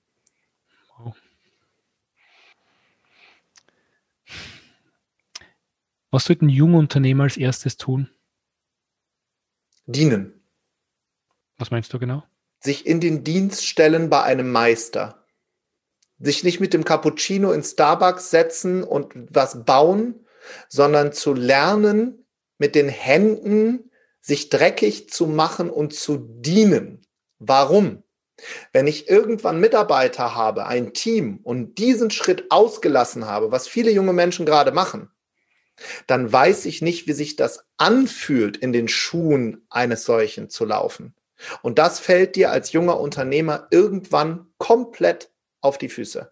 Was sollten junge Unternehmer als erstes tun? Dienen. Was meinst du genau? Sich in den Dienst stellen bei einem Meister. Sich nicht mit dem Cappuccino in Starbucks setzen und was bauen, sondern zu lernen, mit den Händen sich dreckig zu machen und zu dienen. Warum? Wenn ich irgendwann Mitarbeiter habe, ein Team und diesen Schritt ausgelassen habe, was viele junge Menschen gerade machen, dann weiß ich nicht, wie sich das anfühlt, in den Schuhen eines solchen zu laufen. Und das fällt dir als junger Unternehmer irgendwann komplett auf die Füße.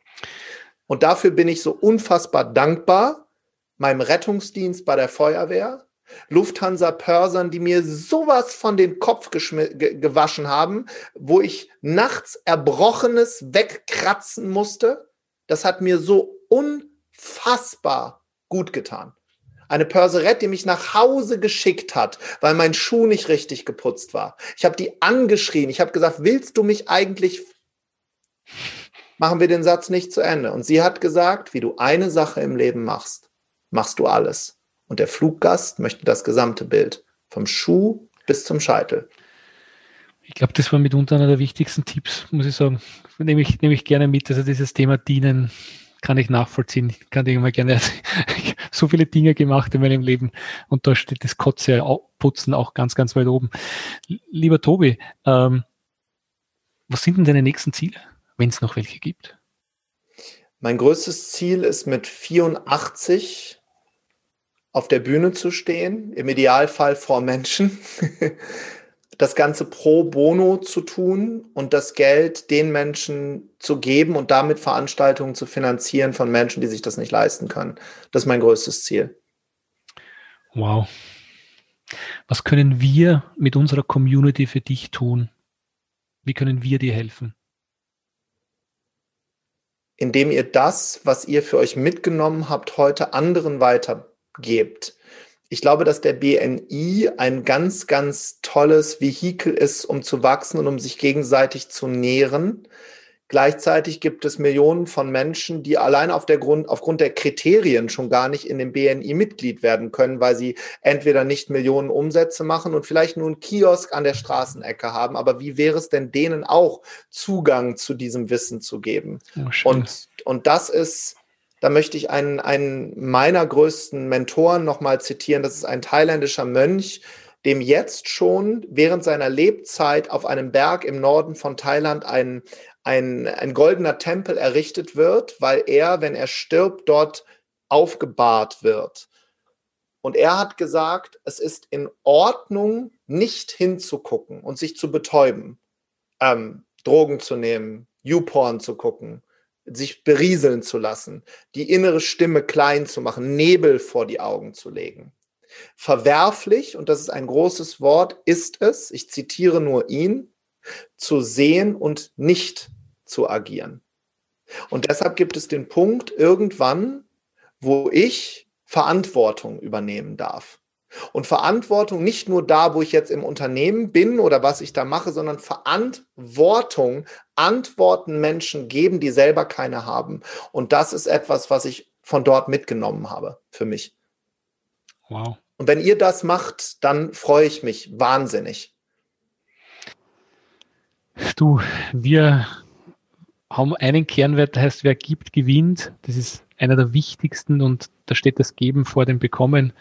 Und dafür bin ich so unfassbar dankbar meinem Rettungsdienst bei der Feuerwehr, Lufthansa-Pörsern, die mir sowas von den Kopf gewaschen haben, wo ich nachts Erbrochenes wegkratzen musste. Das hat mir so unfassbar gut getan. Eine Pörserette, die mich nach Hause geschickt hat, weil mein Schuh nicht richtig geputzt war. Ich habe die angeschrien. Ich habe gesagt, willst du mich eigentlich... Machen wir den Satz nicht zu Ende. Und sie hat gesagt, wie du eine Sache im Leben machst, machst du alles. Und der Fluggast möchte das gesamte Bild, vom Schuh bis zum Scheitel. Ich glaube, das war mitunter einer der wichtigsten Tipps, muss ich sagen. Nehme ich, nehme ich gerne mit. Also dieses Thema Dienen kann ich nachvollziehen. Ich kann immer gerne so viele Dinge gemacht in meinem Leben und da steht das Kotze putzen auch ganz, ganz weit oben. Lieber Tobi, ähm, was sind denn deine nächsten Ziele, wenn es noch welche gibt? Mein größtes Ziel ist mit 84 auf der Bühne zu stehen, im Idealfall vor Menschen, das Ganze pro bono zu tun und das Geld den Menschen zu geben und damit Veranstaltungen zu finanzieren von Menschen, die sich das nicht leisten können. Das ist mein größtes Ziel. Wow. Was können wir mit unserer Community für dich tun? Wie können wir dir helfen? Indem ihr das, was ihr für euch mitgenommen habt, heute anderen weiter gebt. Ich glaube, dass der BNI ein ganz, ganz tolles Vehikel ist, um zu wachsen und um sich gegenseitig zu nähren. Gleichzeitig gibt es Millionen von Menschen, die allein auf der Grund, aufgrund der Kriterien schon gar nicht in dem BNI Mitglied werden können, weil sie entweder nicht Millionen Umsätze machen und vielleicht nur einen Kiosk an der Straßenecke haben. Aber wie wäre es denn denen auch Zugang zu diesem Wissen zu geben? Oh, und, und das ist, da möchte ich einen, einen meiner größten Mentoren nochmal zitieren. Das ist ein thailändischer Mönch, dem jetzt schon während seiner Lebzeit auf einem Berg im Norden von Thailand ein, ein, ein goldener Tempel errichtet wird, weil er, wenn er stirbt, dort aufgebahrt wird. Und er hat gesagt, es ist in Ordnung, nicht hinzugucken und sich zu betäuben, ähm, Drogen zu nehmen, YouPorn zu gucken, sich berieseln zu lassen, die innere Stimme klein zu machen, Nebel vor die Augen zu legen. Verwerflich, und das ist ein großes Wort, ist es, ich zitiere nur ihn, zu sehen und nicht zu agieren. Und deshalb gibt es den Punkt irgendwann, wo ich Verantwortung übernehmen darf. Und Verantwortung nicht nur da, wo ich jetzt im Unternehmen bin oder was ich da mache, sondern Verantwortung, Antworten Menschen geben, die selber keine haben. Und das ist etwas, was ich von dort mitgenommen habe für mich. Wow. Und wenn ihr das macht, dann freue ich mich wahnsinnig. Du, wir haben einen Kernwert, der heißt, wer gibt, gewinnt. Das ist einer der wichtigsten und da steht das Geben vor dem Bekommen.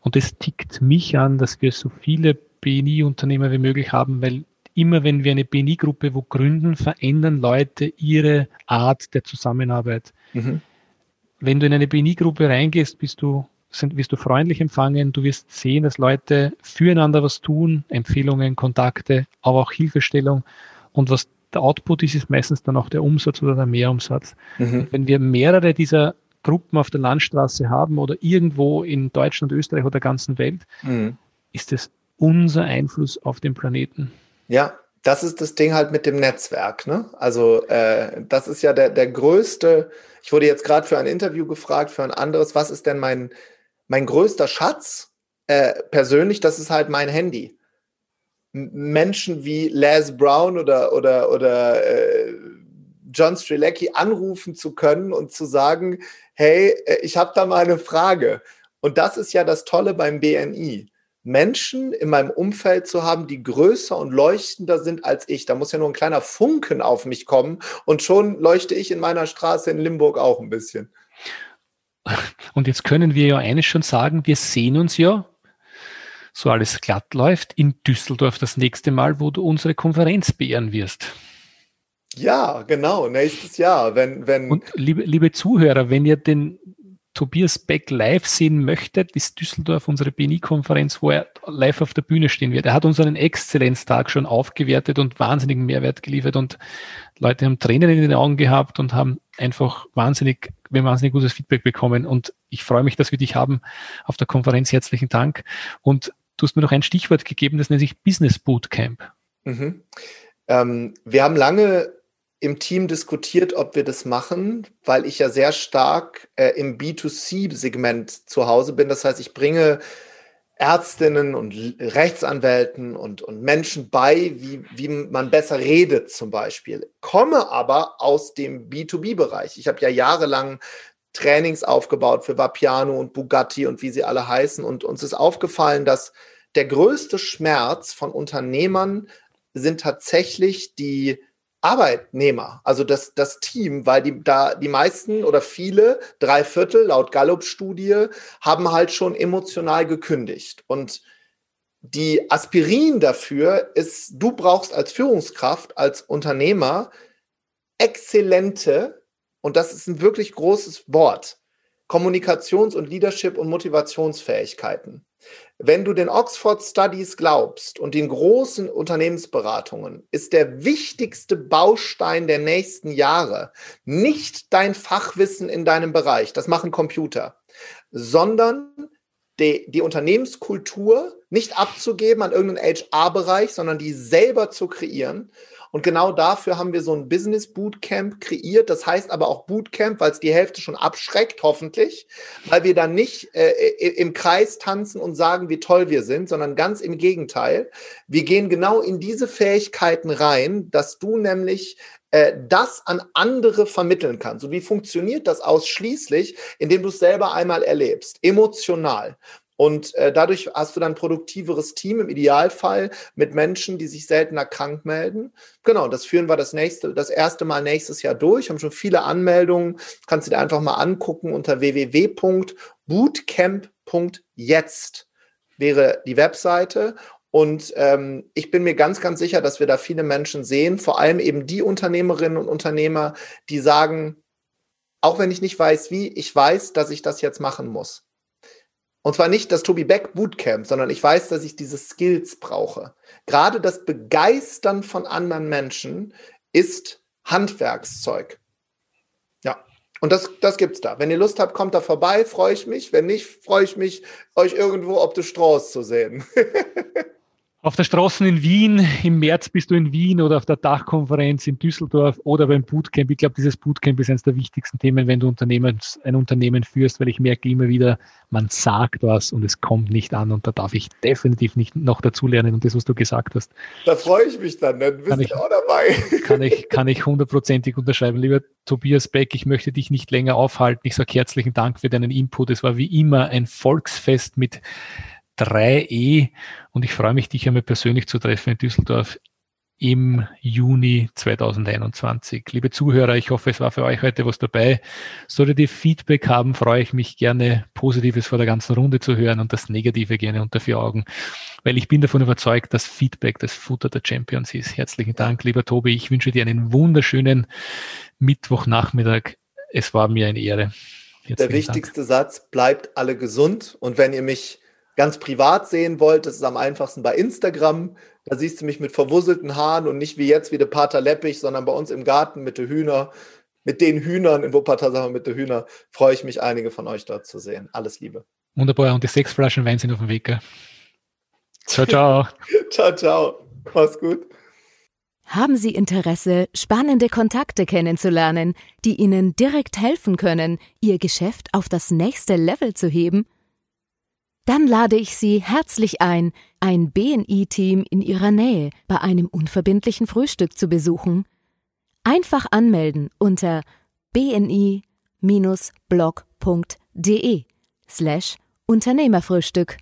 Und es tickt mich an, dass wir so viele BNI-Unternehmer wie möglich haben, weil immer wenn wir eine BNI-Gruppe wo gründen, verändern Leute ihre Art der Zusammenarbeit. Mhm. Wenn du in eine BNI-Gruppe reingehst, bist du, sind, wirst du freundlich empfangen, du wirst sehen, dass Leute füreinander was tun, Empfehlungen, Kontakte, aber auch Hilfestellung. Und was der Output ist, ist meistens dann auch der Umsatz oder der Mehrumsatz. Mhm. Wenn wir mehrere dieser Gruppen auf der Landstraße haben oder irgendwo in Deutschland, Österreich oder der ganzen Welt, mhm. ist es unser Einfluss auf den Planeten. Ja, das ist das Ding halt mit dem Netzwerk. Ne? Also äh, das ist ja der, der größte, ich wurde jetzt gerade für ein Interview gefragt, für ein anderes, was ist denn mein, mein größter Schatz? Äh, persönlich, das ist halt mein Handy. Menschen wie Les Brown oder, oder, oder äh, John Strilecki anrufen zu können und zu sagen, hey, äh, ich habe da mal eine Frage. Und das ist ja das Tolle beim BNI. Menschen in meinem Umfeld zu haben, die größer und leuchtender sind als ich. Da muss ja nur ein kleiner Funken auf mich kommen und schon leuchte ich in meiner Straße in Limburg auch ein bisschen. Und jetzt können wir ja eines schon sagen, wir sehen uns ja, so alles glatt läuft, in Düsseldorf das nächste Mal, wo du unsere Konferenz beehren wirst. Ja, genau, nächstes Jahr. Wenn, wenn Und liebe, liebe Zuhörer, wenn ihr den Tobias Beck live sehen möchtet, ist Düsseldorf unsere BNI-Konferenz, wo er live auf der Bühne stehen wird. Er hat unseren Exzellenztag schon aufgewertet und wahnsinnigen Mehrwert geliefert und Leute haben Tränen in den Augen gehabt und haben einfach wahnsinnig, wir haben wahnsinnig gutes Feedback bekommen und ich freue mich, dass wir dich haben auf der Konferenz. Herzlichen Dank. Und du hast mir noch ein Stichwort gegeben, das nennt sich Business Bootcamp. Mhm. Ähm, wir haben lange im Team diskutiert, ob wir das machen, weil ich ja sehr stark äh, im B2C-Segment zu Hause bin. Das heißt, ich bringe Ärztinnen und Rechtsanwälten und, und Menschen bei, wie, wie man besser redet zum Beispiel. Komme aber aus dem B2B-Bereich. Ich habe ja jahrelang Trainings aufgebaut für Vapiano und Bugatti und wie sie alle heißen. Und uns ist aufgefallen, dass der größte Schmerz von Unternehmern sind tatsächlich die Arbeitnehmer, also das, das Team, weil die da die meisten oder viele, drei Viertel laut Gallup-Studie, haben halt schon emotional gekündigt. Und die Aspirin dafür ist, du brauchst als Führungskraft, als Unternehmer exzellente, und das ist ein wirklich großes Wort, Kommunikations- und Leadership- und Motivationsfähigkeiten. Wenn du den Oxford Studies glaubst und den großen Unternehmensberatungen, ist der wichtigste Baustein der nächsten Jahre nicht dein Fachwissen in deinem Bereich, das machen Computer, sondern die, die Unternehmenskultur nicht abzugeben an irgendeinen HR-Bereich, sondern die selber zu kreieren und genau dafür haben wir so ein Business Bootcamp kreiert. Das heißt aber auch Bootcamp, weil es die Hälfte schon abschreckt, hoffentlich, weil wir dann nicht äh, im Kreis tanzen und sagen, wie toll wir sind, sondern ganz im Gegenteil. Wir gehen genau in diese Fähigkeiten rein, dass du nämlich äh, das an andere vermitteln kannst. Und wie funktioniert das ausschließlich, indem du es selber einmal erlebst, emotional. Und äh, dadurch hast du dann ein produktiveres Team im Idealfall mit Menschen, die sich seltener krank melden. Genau, das führen wir das nächste, das erste Mal nächstes Jahr durch. Haben schon viele Anmeldungen. Kannst du dir einfach mal angucken unter www.bootcamp.jetzt wäre die Webseite. Und ähm, ich bin mir ganz, ganz sicher, dass wir da viele Menschen sehen, vor allem eben die Unternehmerinnen und Unternehmer, die sagen, auch wenn ich nicht weiß, wie, ich weiß, dass ich das jetzt machen muss. Und zwar nicht das Tobi Beck Bootcamp, sondern ich weiß, dass ich diese Skills brauche. Gerade das Begeistern von anderen Menschen ist Handwerkszeug. Ja. Und das, das gibt's da. Wenn ihr Lust habt, kommt da vorbei, freue ich mich. Wenn nicht, freue ich mich, euch irgendwo ob de Strauß zu sehen. Auf der Straße in Wien, im März bist du in Wien oder auf der Dachkonferenz in Düsseldorf oder beim Bootcamp. Ich glaube, dieses Bootcamp ist eines der wichtigsten Themen, wenn du Unternehmens, ein Unternehmen führst, weil ich merke immer wieder, man sagt was und es kommt nicht an und da darf ich definitiv nicht noch dazulernen und das, was du gesagt hast. Da freue ich mich dann, dann bist du auch dabei. Kann ich, kann ich hundertprozentig unterschreiben. Lieber Tobias Beck, ich möchte dich nicht länger aufhalten. Ich sage herzlichen Dank für deinen Input. Es war wie immer ein Volksfest mit 3E und ich freue mich, dich einmal persönlich zu treffen in Düsseldorf im Juni 2021. Liebe Zuhörer, ich hoffe, es war für euch heute was dabei. Solltet ihr Feedback haben, freue ich mich gerne, Positives vor der ganzen Runde zu hören und das Negative gerne unter vier Augen, weil ich bin davon überzeugt, dass Feedback das Futter der Champions ist. Herzlichen Dank, lieber Tobi. Ich wünsche dir einen wunderschönen Mittwochnachmittag. Es war mir eine Ehre. Herzlichen der wichtigste Dank. Satz, bleibt alle gesund und wenn ihr mich ganz privat sehen wollt, das ist am einfachsten bei Instagram. Da siehst du mich mit verwusselten Haaren und nicht wie jetzt wie der Pater Leppich, sondern bei uns im Garten mit den Hühner, mit den Hühnern in Wuppertal, sagen wir mit den Hühnern, freue ich mich, einige von euch dort zu sehen. Alles Liebe. Wunderbar. Und die sechs Flaschen Wein sind auf dem Weg. Ciao, ciao. ciao, ciao. Mach's gut. Haben Sie Interesse, spannende Kontakte kennenzulernen, die Ihnen direkt helfen können, Ihr Geschäft auf das nächste Level zu heben? Dann lade ich Sie herzlich ein, ein BNI-Team in Ihrer Nähe bei einem unverbindlichen Frühstück zu besuchen. Einfach anmelden unter bni-blog.de slash Unternehmerfrühstück.